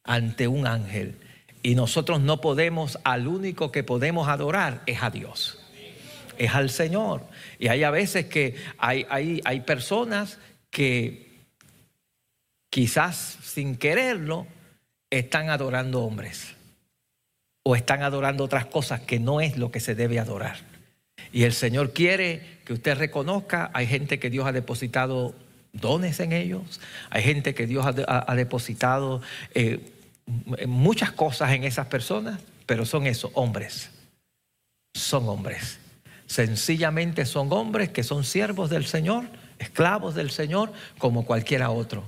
ante un ángel. Y nosotros no podemos, al único que podemos adorar es a Dios, es al Señor. Y hay a veces que hay, hay, hay personas que quizás sin quererlo, están adorando hombres o están adorando otras cosas que no es lo que se debe adorar. Y el Señor quiere que usted reconozca, hay gente que Dios ha depositado dones en ellos, hay gente que Dios ha, depositado eh, muchas cosas en esas personas, pero son esos hombres, son hombres. Sencillamente son hombres que son siervos del Señor, esclavos del Señor, como cualquiera otro.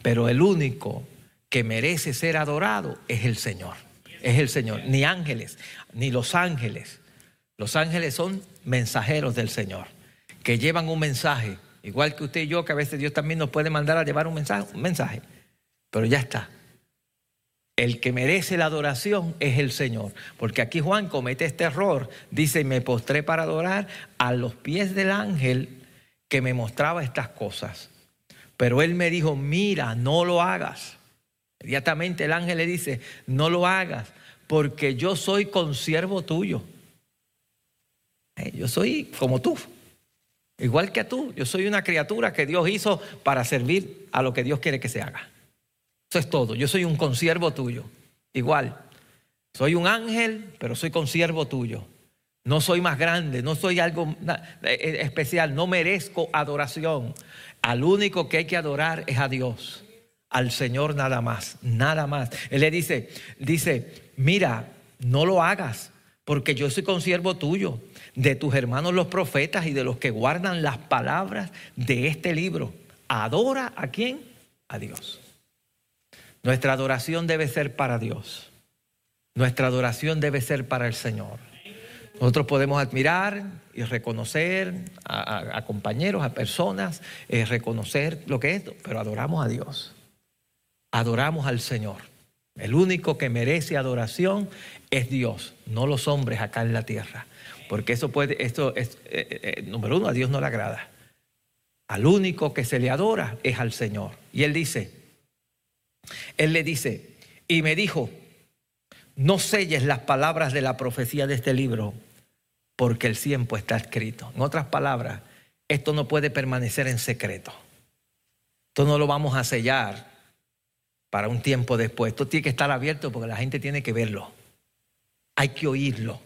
Pero el único que merece ser adorado es el Señor. Es el Señor. Ni ángeles, ni los ángeles. Los ángeles son mensajeros del Señor, que llevan un mensaje. Igual que usted y yo, que a veces Dios también nos puede mandar a llevar un mensaje. Un mensaje. Pero ya está. El que merece la adoración es el Señor. Porque aquí Juan comete este error. Dice, me postré para adorar a los pies del ángel que me mostraba estas cosas. Pero él me dijo, mira, no lo hagas. Inmediatamente el ángel le dice, no lo hagas, porque yo soy consiervo tuyo. Eh, yo soy como tú, igual que tú. Yo soy una criatura que Dios hizo para servir a lo que Dios quiere que se haga. Eso es todo. Yo soy un consiervo tuyo. Igual. Soy un ángel, pero soy consiervo tuyo. No soy más grande, no soy algo eh, eh, especial, no merezco adoración. Al único que hay que adorar es a Dios, al Señor nada más, nada más. Él le dice, dice, mira, no lo hagas, porque yo soy consiervo tuyo, de tus hermanos los profetas y de los que guardan las palabras de este libro. Adora a quién? A Dios. Nuestra adoración debe ser para Dios. Nuestra adoración debe ser para el Señor. Nosotros podemos admirar y reconocer a, compañeros, a personas, eh, reconocer lo que es, pero adoramos a Dios. Adoramos al Señor. El único que merece adoración es Dios, no los hombres acá en la tierra. Porque eso puede, esto es, eh, eh, número uno, a Dios no le agrada. Al único que se le adora es al Señor. Y Él dice, él le dice, y me dijo, no selles las palabras de la profecía de este libro, porque el tiempo está escrito. En otras palabras, esto no puede permanecer en secreto. Esto no lo vamos a sellar para un tiempo después. Esto tiene que estar abierto porque la gente tiene que verlo. Hay que oírlo.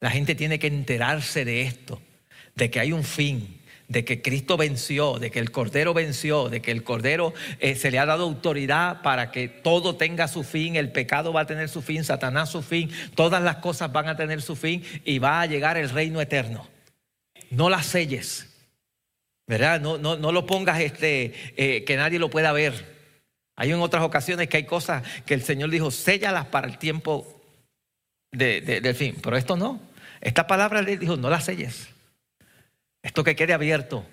La gente tiene que enterarse de esto, de que hay un fin, de que Cristo venció, de que el Cordero venció, de que el Cordero eh, se le ha dado autoridad para que todo tenga su fin, el pecado va a tener su fin, Satanás su fin, todas las cosas van a tener su fin y va a llegar el reino eterno. No las selles, ¿verdad? No, no, no lo pongas este, eh, que nadie lo pueda ver. Hay en otras ocasiones que hay cosas que el Señor dijo, séllalas para el tiempo del fin, pero esto no. Esta palabra le dijo, no las selles. Esto que quede abierto.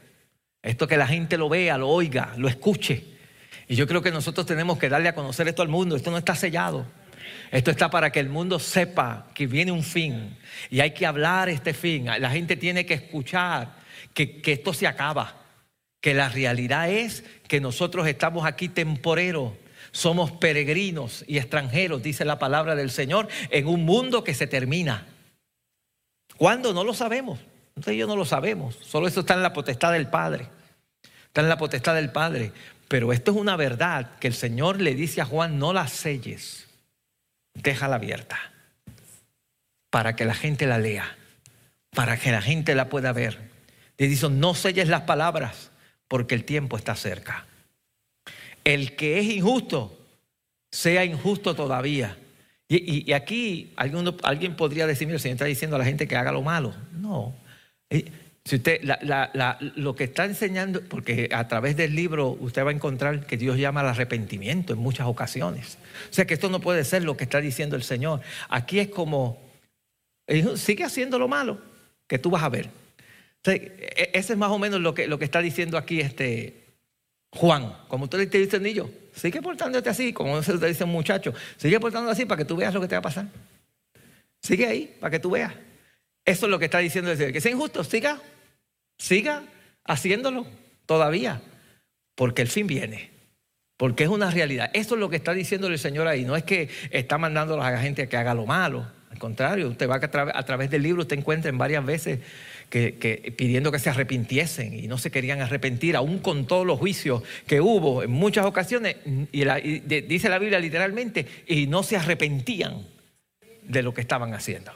Esto que la gente lo vea, lo oiga, lo escuche. Y yo creo que nosotros tenemos que darle a conocer esto al mundo. Esto no está sellado. Esto está para que el mundo sepa que viene un fin. Y hay que hablar este fin. La gente tiene que escuchar que, que esto se acaba. Que la realidad es que nosotros estamos aquí temporeros. Somos peregrinos y extranjeros, dice la palabra del Señor, en un mundo que se termina. ¿Cuándo? No lo sabemos. Entonces ellos no lo sabemos, solo eso está en la potestad del Padre. Está en la potestad del Padre. Pero esto es una verdad que el Señor le dice a Juan, no la selles, déjala abierta, para que la gente la lea, para que la gente la pueda ver. Le dice, no selles las palabras, porque el tiempo está cerca. El que es injusto, sea injusto todavía. Y, aquí alguien podría decirme, el Señor está diciendo a la gente que haga lo malo. No, eh, si usted, lo que está enseñando, porque a través del libro usted va a encontrar que Dios llama al arrepentimiento en muchas ocasiones. O sea que esto no puede ser lo que está diciendo el Señor. Aquí es como, sigue haciendo lo malo, que tú vas a ver. E, ese es más o menos lo que, lo que está diciendo aquí este Juan. Como usted le dice al niño, sigue portándote así, como se dice un muchacho, sigue portándote así para que tú veas lo que te va a pasar. Sigue ahí, para que tú veas. Eso es lo que está diciendo el Señor. Que sea injusto, siga, siga haciéndolo todavía, porque el fin viene, porque es una realidad. Eso es lo que está diciendo el Señor ahí. No es que está mandando a la gente a que haga lo malo. Al contrario, usted va a, a través del libro, usted encuentra en varias veces que, pidiendo que se arrepintiesen y no se querían arrepentir, aún con todos los juicios que hubo en muchas ocasiones, y, dice la Biblia literalmente, y no se arrepentían de lo que estaban haciendo.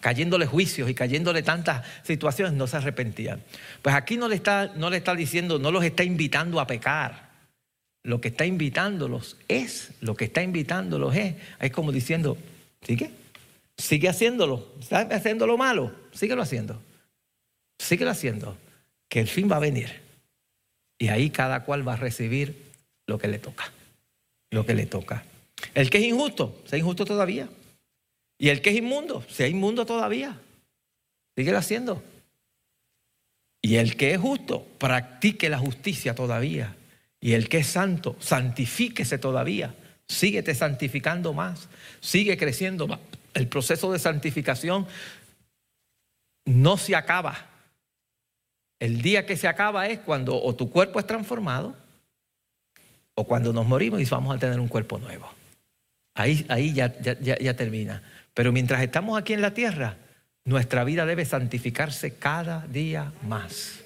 Cayéndole juicios y cayéndole tantas situaciones, no se arrepentían. Pues aquí no le está, no le está diciendo, no los está invitando a pecar. Lo que está invitándolos es, lo que está invitándolos es, es como diciendo, sigue, sigue haciéndolo, está haciendo lo malo, síguelo haciendo, síguelo haciendo, que el fin va a venir. Y ahí cada cual va a recibir lo que le toca, lo que le toca. El que es injusto, sea injusto todavía. Y el que es inmundo, sea inmundo todavía. Síguelo haciendo. Y el que es justo, practique la justicia todavía. Y el que es santo, santifíquese todavía. Síguete santificando más. Sigue creciendo más. El proceso de santificación no se acaba. El día que se acaba es cuando o tu cuerpo es transformado o cuando nos morimos y vamos a tener un cuerpo nuevo. Ahí, ahí ya, ya termina. Pero mientras estamos aquí en la tierra, nuestra vida debe santificarse cada día más.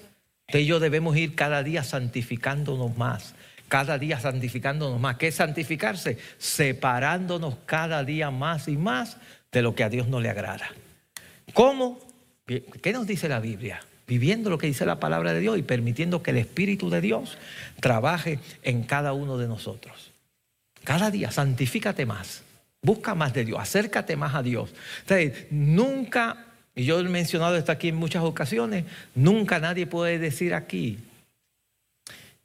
Usted y yo debemos ir cada día santificándonos más, cada día santificándonos más. ¿Qué es santificarse? Separándonos cada día más y más de lo que a Dios no le agrada. ¿Cómo? ¿Qué nos dice la Biblia? Viviendo lo que dice la palabra de Dios y permitiendo que el Espíritu de Dios trabaje en cada uno de nosotros. Cada día, santifícate más. Busca más de Dios, acércate más a Dios. nunca, y yo he mencionado esto aquí en muchas ocasiones, nunca nadie puede decir aquí,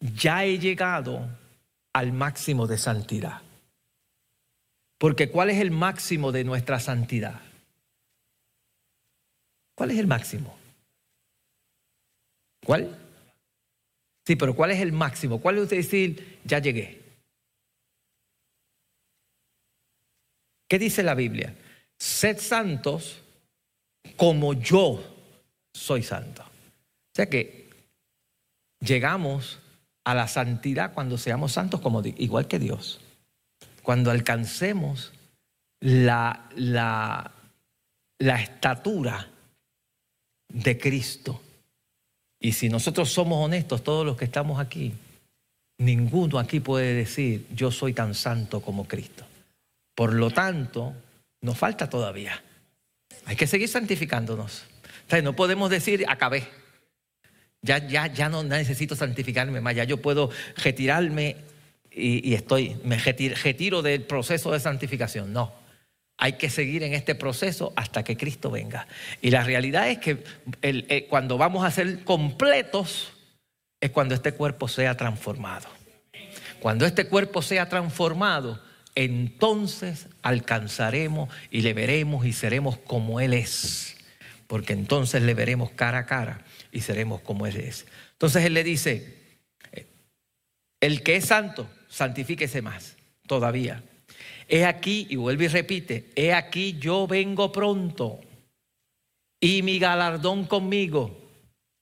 ya he llegado al máximo de santidad. Porque ¿cuál es el máximo de nuestra santidad? ¿Cuál es el máximo? ¿Cuál? Sí, pero ¿cuál es el máximo? ¿Cuál es usted decir, ya llegué? ¿Qué dice la Biblia? Sed santos como yo soy santo. O sea que llegamos a la santidad cuando seamos santos como igual que Dios. Cuando alcancemos la, la, la estatura de Cristo. Y si nosotros somos honestos, todos los que estamos aquí, ninguno aquí puede decir, yo soy tan santo como Cristo. Por lo tanto, nos falta todavía. Hay que seguir santificándonos. no podemos decir, acabé. Ya, ya, ya no necesito santificarme más, ya yo puedo retirarme y, estoy, me retiro, del proceso de santificación. No, hay que seguir en este proceso hasta que Cristo venga. Y la realidad es que eh, cuando vamos a ser completos es cuando este cuerpo sea transformado. Cuando este cuerpo sea transformado, entonces alcanzaremos y le veremos y seremos como Él es. Porque entonces le veremos cara a cara y seremos como Él es. Entonces Él le dice, el que es santo, santifíquese más todavía. He aquí, y vuelve y repite, he aquí yo vengo pronto y mi galardón conmigo.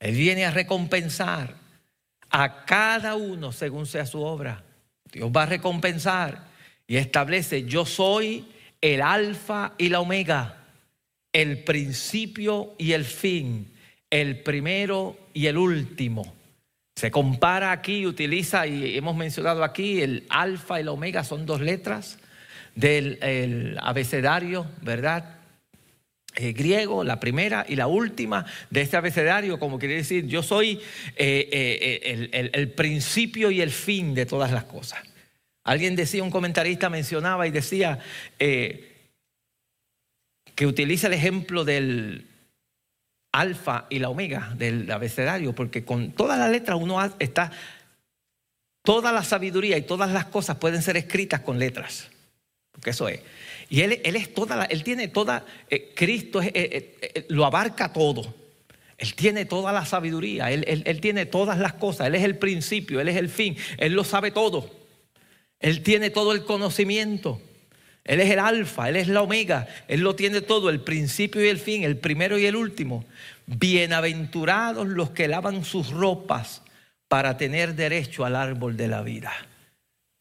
Él viene a recompensar a cada uno según sea su obra. Dios va a recompensar y establece, yo soy el alfa y la omega, el principio y el fin, el primero y el último. Se compara aquí, utiliza, y hemos mencionado aquí, el alfa y la omega son dos letras del abecedario, ¿verdad? Eh, griego, la primera y la última de este abecedario, como quiere decir, yo soy eh, eh, el principio y el fin de todas las cosas. Alguien decía, un comentarista mencionaba y decía que utiliza el ejemplo del alfa y la omega del abecedario, porque con todas las letras uno está, toda la sabiduría y todas las cosas pueden ser escritas con letras, porque eso es. Y él, él es toda, él tiene toda, eh, Cristo eh, lo abarca todo. Él tiene toda la sabiduría, él, él tiene todas las cosas, Él es el principio, Él es el fin, Él lo sabe todo. Él tiene todo el conocimiento. Él es el alfa, Él es la omega, Él lo tiene todo, el principio y el fin, el primero y el último. Bienaventurados los que lavan sus ropas para tener derecho al árbol de la vida.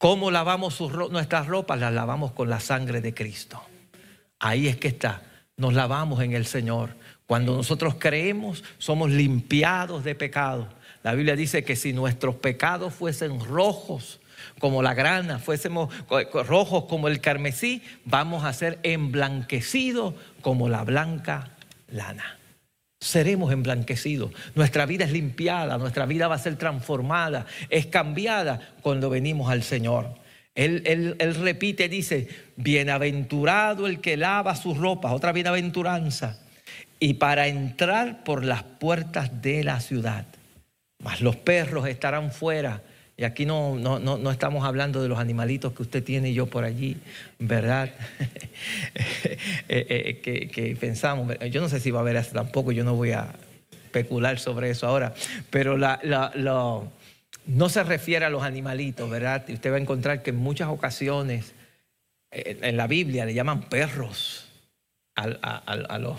¿Cómo lavamos nuestras ropas? Las lavamos con la sangre de Cristo. Ahí es que está. Nos lavamos en el Señor Cuando nosotros creemos, somos limpiados de pecado. La Biblia dice que si nuestros pecados fuesen rojos como la grana, fuésemos rojos como el carmesí, vamos a ser emblanquecidos como la blanca lana. Seremos emblanquecidos. Nuestra vida es limpiada, nuestra vida va a ser transformada, es cambiada cuando venimos al Señor. Él, él, repite, dice, bienaventurado el que lava sus ropas, otra bienaventuranza, y para entrar por las puertas de la ciudad. Mas los perros estarán fuera. Y aquí no, no, no, estamos hablando de los animalitos que usted tiene y yo por allí, ¿verdad? Eh, eh, que, pensamos, yo no sé si va a haber eso tampoco, yo no voy a especular sobre eso ahora, pero la, la, no se refiere a los animalitos, ¿verdad? Y usted va a encontrar que en muchas ocasiones eh, en la Biblia le llaman perros a, los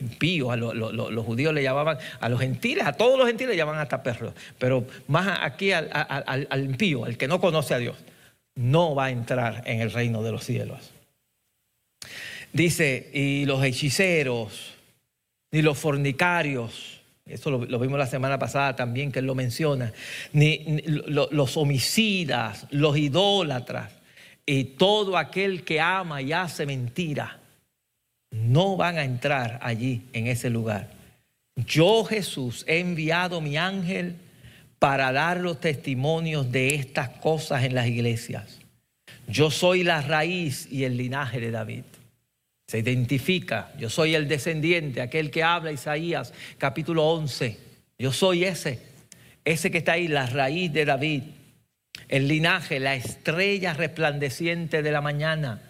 impíos, a los, judíos le llamaban, a los gentiles, a todos los gentiles le llamaban hasta perros, pero más aquí al, impío, al que no conoce a Dios, no va a entrar en el reino de los cielos. Dice, y los hechiceros, ni los fornicarios, eso lo, vimos la semana pasada también que él lo menciona, ni, los homicidas, los idólatras y todo aquel que ama y hace mentira, no van a entrar allí en ese lugar. Yo Jesús he enviado mi ángel para dar los testimonios de estas cosas en las iglesias. Yo soy la raíz y el linaje de David. Se identifica, yo soy el descendiente, aquel que habla Isaías capítulo 11. Yo soy ese, ese que está ahí, la raíz de David, el linaje, la estrella resplandeciente de la mañana.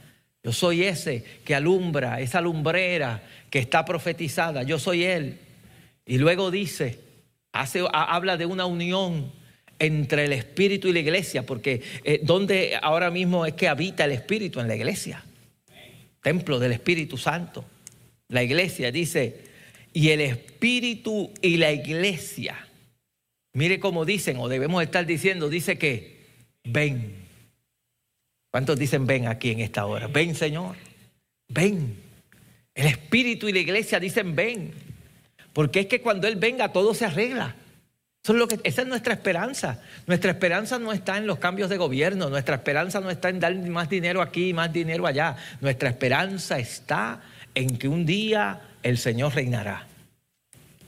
Yo soy ese que alumbra, esa lumbrera que está profetizada. Yo soy él. Y luego dice, hace, habla de una unión entre el Espíritu y la iglesia, porque eh, ¿dónde ahora mismo es que habita el Espíritu? En la iglesia templo del Espíritu Santo. La iglesia dice, y el Espíritu y la iglesia. Mire cómo dicen, o debemos estar diciendo, dice que ven. ¿Cuántos dicen ven aquí en esta hora? Ven, Señor. Ven. El Espíritu y la iglesia dicen ven. Porque es que cuando Él venga todo se arregla lo que, esa es nuestra esperanza. Nuestra esperanza no está en los cambios de gobierno, nuestra esperanza no está en dar más dinero aquí y más dinero allá. Nuestra esperanza está en que un día el Señor reinará.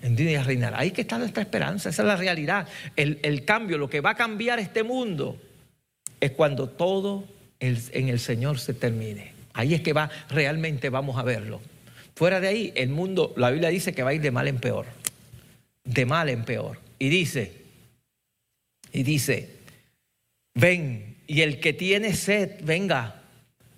En día reinará. Ahí que está nuestra esperanza, esa es la realidad. El, el cambio, lo que va a cambiar este mundo es cuando todo en el Señor se termine. Ahí es que va, realmente vamos a verlo. Fuera de ahí, el mundo, la Biblia dice que va a ir de mal en peor. De mal en peor. Y dice, y dice, ven, y el que tiene sed, venga.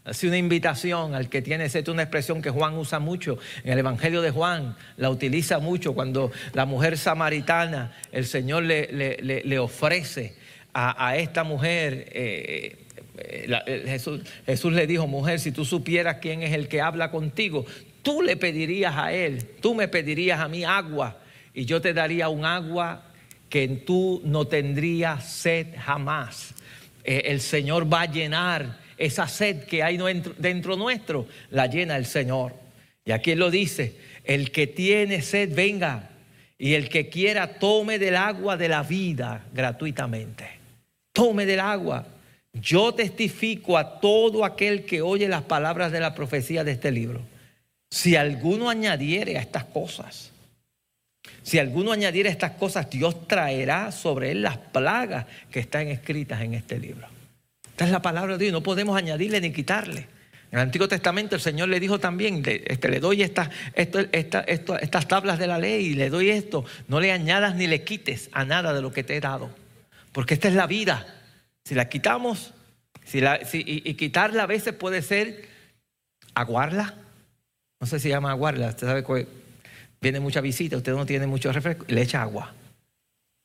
Hace una invitación al que tiene sed, una expresión que Juan usa mucho. En el Evangelio de Juan la utiliza mucho cuando la mujer samaritana, el Señor le, le, ofrece a, esta mujer. Eh, eh, Jesús, Jesús le dijo, mujer, si tú supieras quién es el que habla contigo, tú le pedirías a él, tú me pedirías a mí agua y yo te daría un agua que tú no tendrías sed jamás. Eh, el Señor va a llenar esa sed que hay dentro nuestro, la llena el Señor. Y aquí lo dice, el que tiene sed, venga. Y el que quiera, tome del agua de la vida gratuitamente. Tome del agua. Yo testifico a todo aquel que oye las palabras de la profecía de este libro. Si alguno añadiere a estas cosas, si alguno añadiera estas cosas, Dios traerá sobre él las plagas que están escritas en este libro. Esta es la palabra de Dios, no podemos añadirle ni quitarle. En el Antiguo Testamento el Señor le dijo también, este, le doy estas tablas de la ley y le doy esto, no le añadas ni le quites a nada de lo que te he dado, porque esta es la vida. Si la quitamos, si y, y, quitarla a veces puede ser aguarla, no sé si se llama aguarla, usted sabe cuál, viene mucha visita, usted no tiene mucho refresco, le echa agua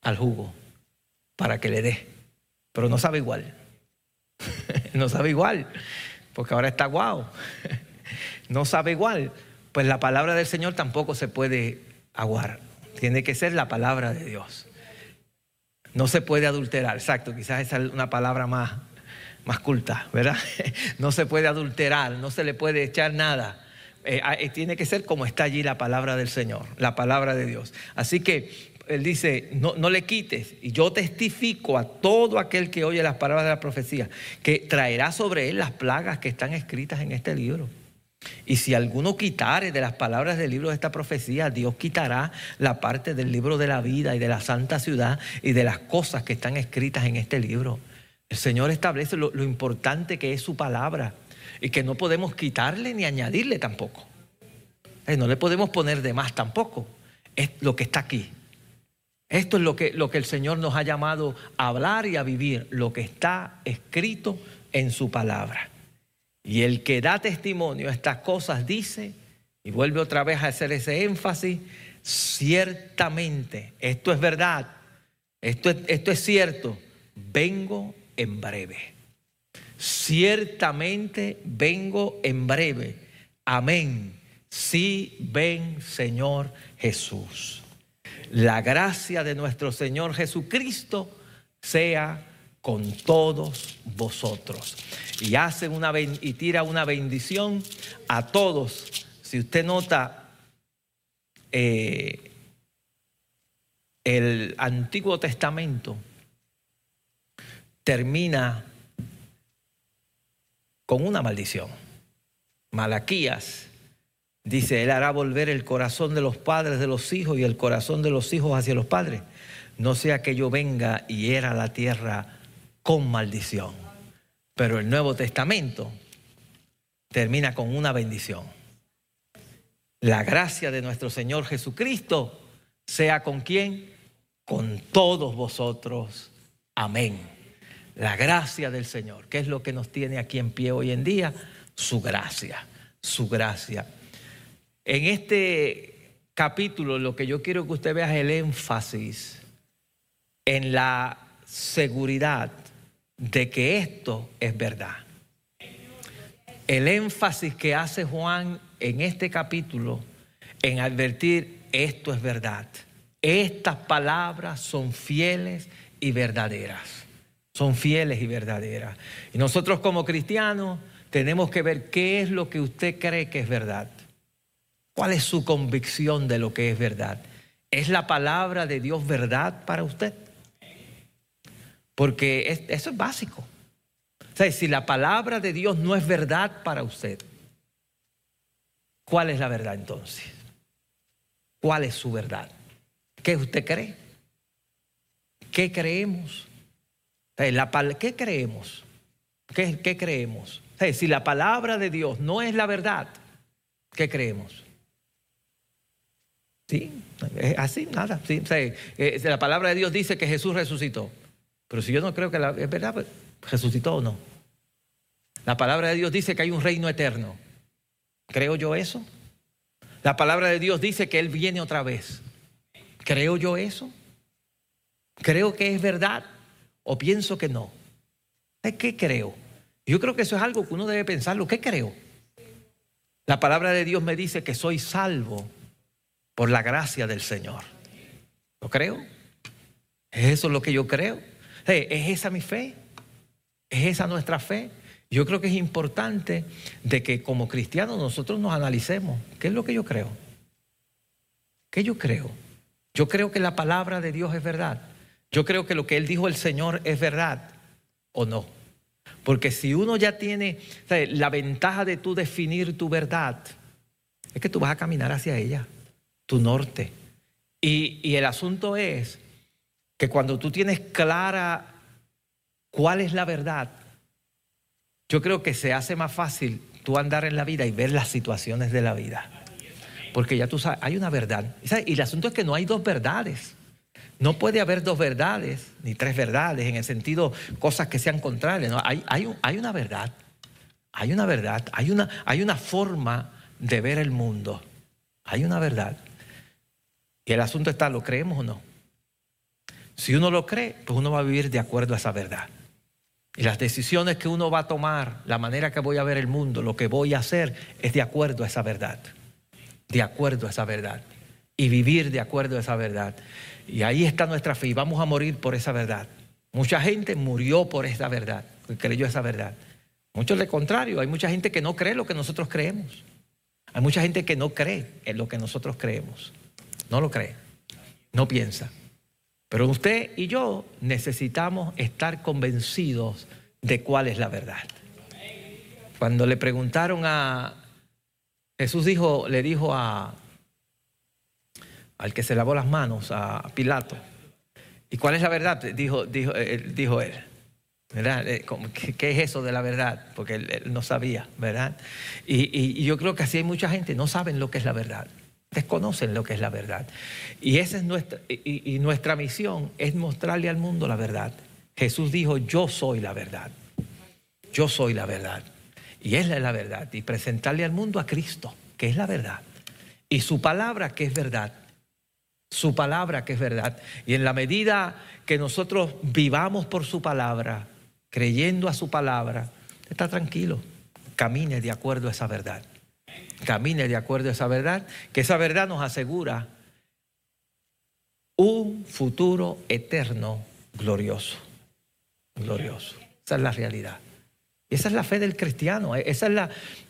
al jugo para que le dé. Pero no sabe igual. no sabe igual, porque ahora está guau. no sabe igual. Pues la palabra del Señor tampoco se puede aguar. Tiene que ser la palabra de Dios. No se puede adulterar, exacto, quizás esa es una palabra más, más culta, ¿verdad? no se puede adulterar, no se le puede echar nada eh, ah, eh, tiene que ser como está allí la palabra del Señor, la palabra de Dios. Así que él dice, no, no, le quites, y yo testifico a todo aquel que oye las palabras de la profecía, que traerá sobre él las plagas que están escritas en este libro. Y si alguno quitare de las palabras del libro de esta profecía, Dios quitará la parte del libro de la vida y de la santa ciudad y de las cosas que están escritas en este libro. El Señor establece lo, importante que es su palabra y que no podemos quitarle ni añadirle tampoco. Eh, no le podemos poner de más tampoco. Es lo que está aquí. Esto es lo que, lo que el Señor nos ha llamado a hablar y a vivir, lo que está escrito en su palabra. Y el que da testimonio a estas cosas dice, y vuelve otra vez a hacer ese énfasis, ciertamente, esto es verdad, esto es, esto es cierto, vengo en breve. Ciertamente vengo en breve. Amén. Sí, ven Señor Jesús. La gracia de nuestro Señor Jesucristo sea con todos vosotros. Y hace una y tira una bendición a todos. Si usted nota eh, el Antiguo Testamento termina con una maldición. Malaquías dice, Él hará volver el corazón de los padres de los hijos y el corazón de los hijos hacia los padres. No sea que yo venga y era la tierra con maldición. Pero el Nuevo Testamento termina con una bendición. La gracia de nuestro Señor Jesucristo sea con quien? Con todos vosotros. Amén. La gracia del Señor, que es lo que nos tiene aquí en pie hoy en día, su gracia, su gracia. En este capítulo lo que yo quiero que usted vea es el énfasis en la seguridad de que esto es verdad. El énfasis que hace Juan en este capítulo en advertir esto es verdad. Estas palabras son fieles y verdaderas. Son fieles y verdaderas. Y nosotros como cristianos tenemos que ver qué es lo que usted cree que es verdad. ¿Cuál es su convicción de lo que es verdad? ¿Es la palabra de Dios verdad para usted? Porque eso es básico. O sea, si la palabra de Dios no es verdad para usted, ¿cuál es la verdad entonces? ¿Cuál es su verdad? ¿Qué usted cree? ¿Qué creemos? ¿Qué creemos? ¿Qué, ¿Qué, creemos? Si la palabra de Dios no es la verdad, ¿qué creemos? Sí, así, nada. Sí, eh, la palabra de Dios dice que Jesús resucitó. Pero si yo no creo que la, es verdad, pues, resucitó o no. La palabra de Dios dice que hay un reino eterno. ¿Creo yo eso? La palabra de Dios dice que Él viene otra vez. ¿Creo yo eso? ¿Creo que es verdad o pienso que no? ¿Qué creo? Yo creo que eso es algo que uno debe pensarlo. ¿Qué creo? La palabra de Dios me dice que soy salvo por la gracia del Señor. ¿Lo creo? ¿Es eso lo que yo creo? ¿Es esa mi fe? ¿Es esa nuestra fe? Yo creo que es importante de que como cristianos nosotros nos analicemos. ¿Qué es lo que yo creo? ¿Qué yo creo? Yo creo que la palabra de Dios es verdad. Yo creo que lo que Él dijo el Señor es verdad o no. Porque si uno ya tiene la ventaja de tú definir tu verdad, es que tú vas a caminar hacia ella, tu norte. Y, y el asunto es que cuando tú tienes clara cuál es la verdad, yo creo que se hace más fácil tú andar en la vida y ver las situaciones de la vida. Porque ya tú sabes, hay una verdad. Y el asunto es que no hay dos verdades. No puede haber dos verdades, ni tres verdades, en el sentido cosas que sean contrarias. No, hay, hay, hay una verdad. Hay una verdad. Hay una, hay una forma de ver el mundo. Hay una verdad. Y el asunto está, ¿lo creemos o no? Si uno lo cree, pues uno va a vivir de acuerdo a esa verdad. Y las decisiones que uno va a tomar, la manera que voy a ver el mundo, lo que voy a hacer, es de acuerdo a esa verdad. De acuerdo a esa verdad. Y vivir de acuerdo a esa verdad. Y ahí está nuestra fe. Y vamos a morir por esa verdad. Mucha gente murió por esa verdad, creyó esa verdad. Muchos de contrario, hay mucha gente que no cree lo que nosotros creemos. Hay mucha gente que no cree en lo que nosotros creemos. No lo cree. No piensa. Pero usted y yo necesitamos estar convencidos de cuál es la verdad. Cuando le preguntaron a Jesús dijo, le dijo a al que se lavó las manos, a Pilato. ¿Y cuál es la verdad? Dijo, dijo, eh, dijo él. ¿Verdad? Eh, ¿Qué, es eso de la verdad? Porque él, no sabía, ¿verdad? Y, yo creo que así hay mucha gente, no saben lo que es la verdad, desconocen lo que es la verdad. Y esa es nuestra, y nuestra misión es mostrarle al mundo la verdad. Jesús dijo, yo soy la verdad. Yo soy la verdad. Y es la verdad. Y presentarle al mundo a Cristo, que es la verdad. Y su palabra, que es verdad su palabra que es verdad. Y en la medida que nosotros vivamos por su palabra, creyendo a su palabra, está tranquilo, camine de acuerdo a esa verdad. Camine de acuerdo a esa verdad, que esa verdad nos asegura un futuro eterno glorioso. Glorioso. Esa es la realidad. Esa es la fe del cristiano, esa es la,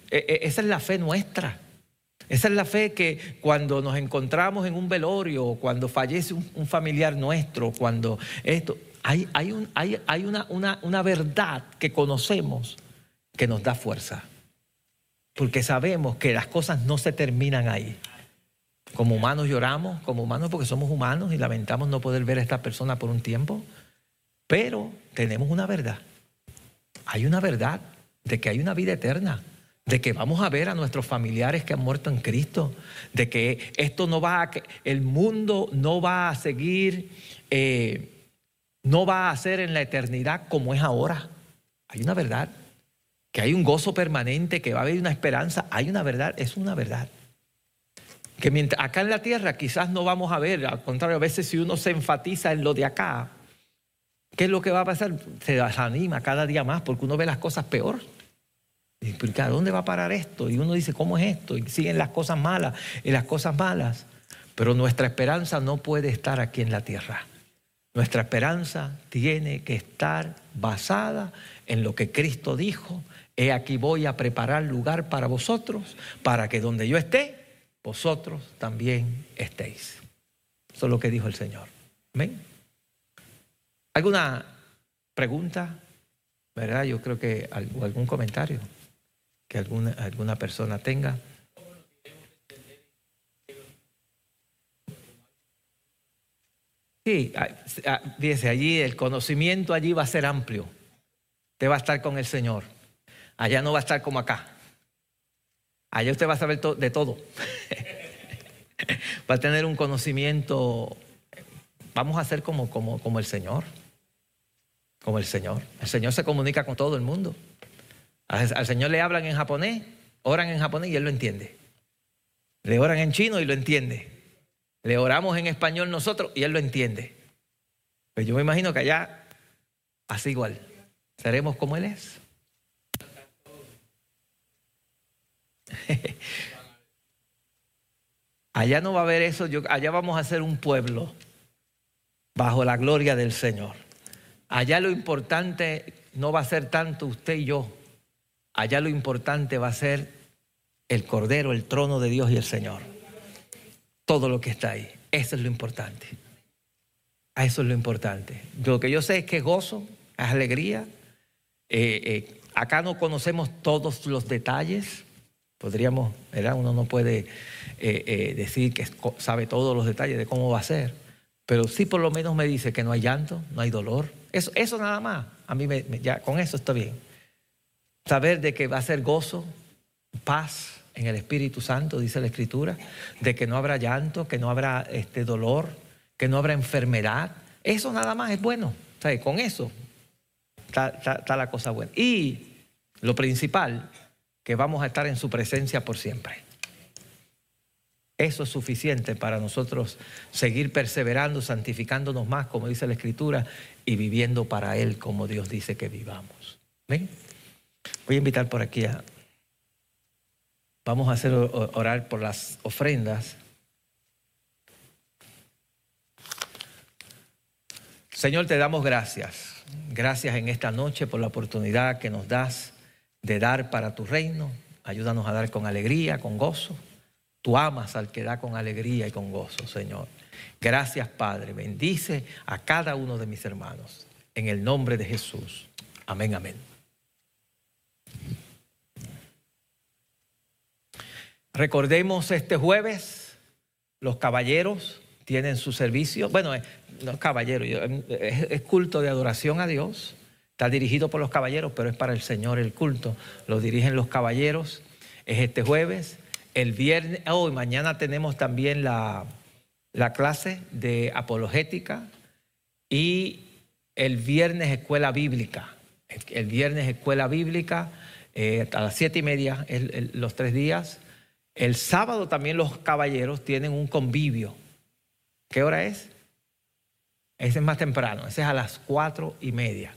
e, e, esa es la fe nuestra. Esa es la fe que cuando nos encontramos en un velorio, cuando fallece un, familiar nuestro, cuando esto, hay, hay, un, hay, hay una, una, una verdad que conocemos que nos da fuerza. Porque sabemos que las cosas no se terminan ahí. Como humanos lloramos, como humanos porque somos humanos y lamentamos no poder ver a esta persona por un tiempo. Pero tenemos una verdad. Hay una verdad de que hay una vida eterna de que vamos a ver a nuestros familiares que han muerto en Cristo, de que esto no va a, el mundo no va a seguir, eh, no va a ser en la eternidad como es ahora. Hay una verdad, que hay un gozo permanente, que va a haber una esperanza, hay una verdad, es una verdad. Que mientras acá en la tierra quizás no vamos a ver, al contrario, a veces si uno se enfatiza en lo de acá, ¿qué es lo que va a pasar? Se desanima cada día más porque uno ve las cosas peor. Y ¿a dónde va a parar esto? Y uno dice, ¿cómo es esto? Y siguen las cosas malas y las cosas malas. Pero nuestra esperanza no puede estar aquí en la tierra. Nuestra esperanza tiene que estar basada en lo que Cristo dijo. He aquí voy a preparar lugar para vosotros, para que donde yo esté, vosotros también estéis. Eso es lo que dijo el Señor. ¿Ven? ¿Alguna pregunta? ¿Verdad? Yo creo que algún comentario que alguna, alguna persona tenga. Sí, fíjese, allí el conocimiento allí va a ser amplio. Usted va a estar con el Señor. Allá no va a estar como acá. Allá usted va a saber de todo. va a tener un conocimiento. Vamos a ser como, como, como el Señor. Como el Señor. El Señor se comunica con todo el mundo. Al, Señor le hablan en japonés, oran en japonés y Él lo entiende. Le oran en chino y lo entiende. Le oramos en español nosotros y Él lo entiende. Pues yo me imagino que allá, así igual, seremos como Él es. allá no va a haber eso, allá vamos a ser un pueblo bajo la gloria del Señor. Allá lo importante no va a ser tanto usted y yo, allá lo importante va a ser el Cordero, el trono de Dios y el Señor. Todo lo que está ahí. Eso es lo importante. Eso es lo importante. Lo que yo sé es que gozo, es alegría. Eh, eh, acá no conocemos todos los detalles. Podríamos, ¿verdad? Uno no puede eh, decir que sabe todos los detalles de cómo va a ser. Pero sí por lo menos me dice que no hay llanto, no hay dolor. Eso, eso nada más. A mí me, ya con eso está bien. Saber de que va a ser gozo, paz en el Espíritu Santo, dice la Escritura, de que no habrá llanto, que no habrá este dolor, que no habrá enfermedad. Eso nada más es bueno. con eso está, la cosa buena. Y lo principal, que vamos a estar en su presencia por siempre. Eso es suficiente para nosotros seguir perseverando, santificándonos más, como dice la Escritura, y viviendo para Él como Dios dice que vivamos. Voy a invitar por aquí a... Vamos a hacer orar por las ofrendas. Señor, te damos gracias. Gracias en esta noche por la oportunidad que nos das de dar para tu reino. Ayúdanos a dar con alegría, con gozo. Tú amas al que da con alegría y con gozo, Señor. Gracias, Padre. Bendice a cada uno de mis hermanos. En el nombre de Jesús. Amén, amén. Recordemos este jueves, los caballeros tienen su servicio. Bueno, no es caballero, es culto de adoración a Dios. Está dirigido por los caballeros, pero es para el Señor el culto. Lo dirigen los caballeros. Es este jueves. El viernes, hoy, oh, mañana tenemos también la, la clase de apologética y el viernes escuela bíblica. El viernes escuela bíblica eh, a las siete y media, los tres días. El sábado también los caballeros tienen un convivio. ¿Qué hora es? Ese es más temprano, ese es a las cuatro y media.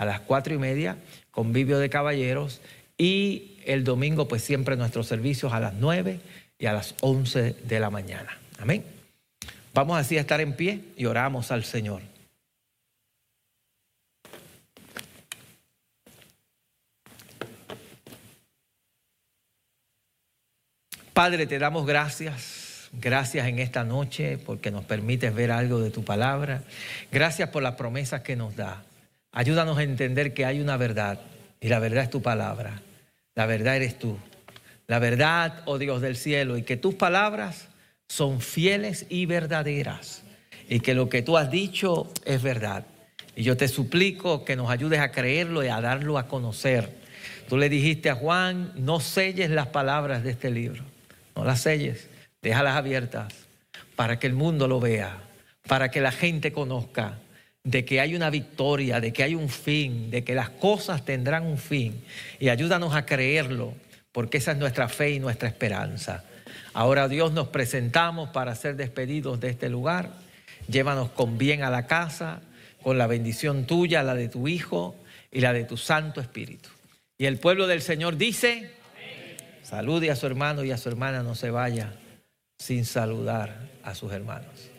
A las cuatro y media, convivio de caballeros. Y el domingo, pues siempre nuestros servicios a las nueve y a las once de la mañana. Amén. Vamos así a estar en pie y oramos al Señor. Padre, te damos gracias. Gracias en esta noche porque nos permites ver algo de tu palabra. Gracias por las promesas que nos da. Ayúdanos a entender que hay una verdad y la verdad es tu palabra. La verdad eres tú. La verdad, oh Dios del cielo, y que tus palabras son fieles y verdaderas y que lo que tú has dicho es verdad. Y yo te suplico que nos ayudes a creerlo y a darlo a conocer. Tú le dijiste a Juan, no selles las palabras de este libro, no las selles, déjalas abiertas para que el mundo lo vea, para que la gente conozca de que hay una victoria, de que hay un fin, de que las cosas tendrán un fin. Y ayúdanos a creerlo, porque esa es nuestra fe y nuestra esperanza. Ahora Dios nos presentamos para ser despedidos de este lugar. Llévanos con bien a la casa, con la bendición tuya, la de tu Hijo y la de tu Santo Espíritu. Y el pueblo del Señor dice, salude a su hermano y a su hermana, no se vaya sin saludar a sus hermanos.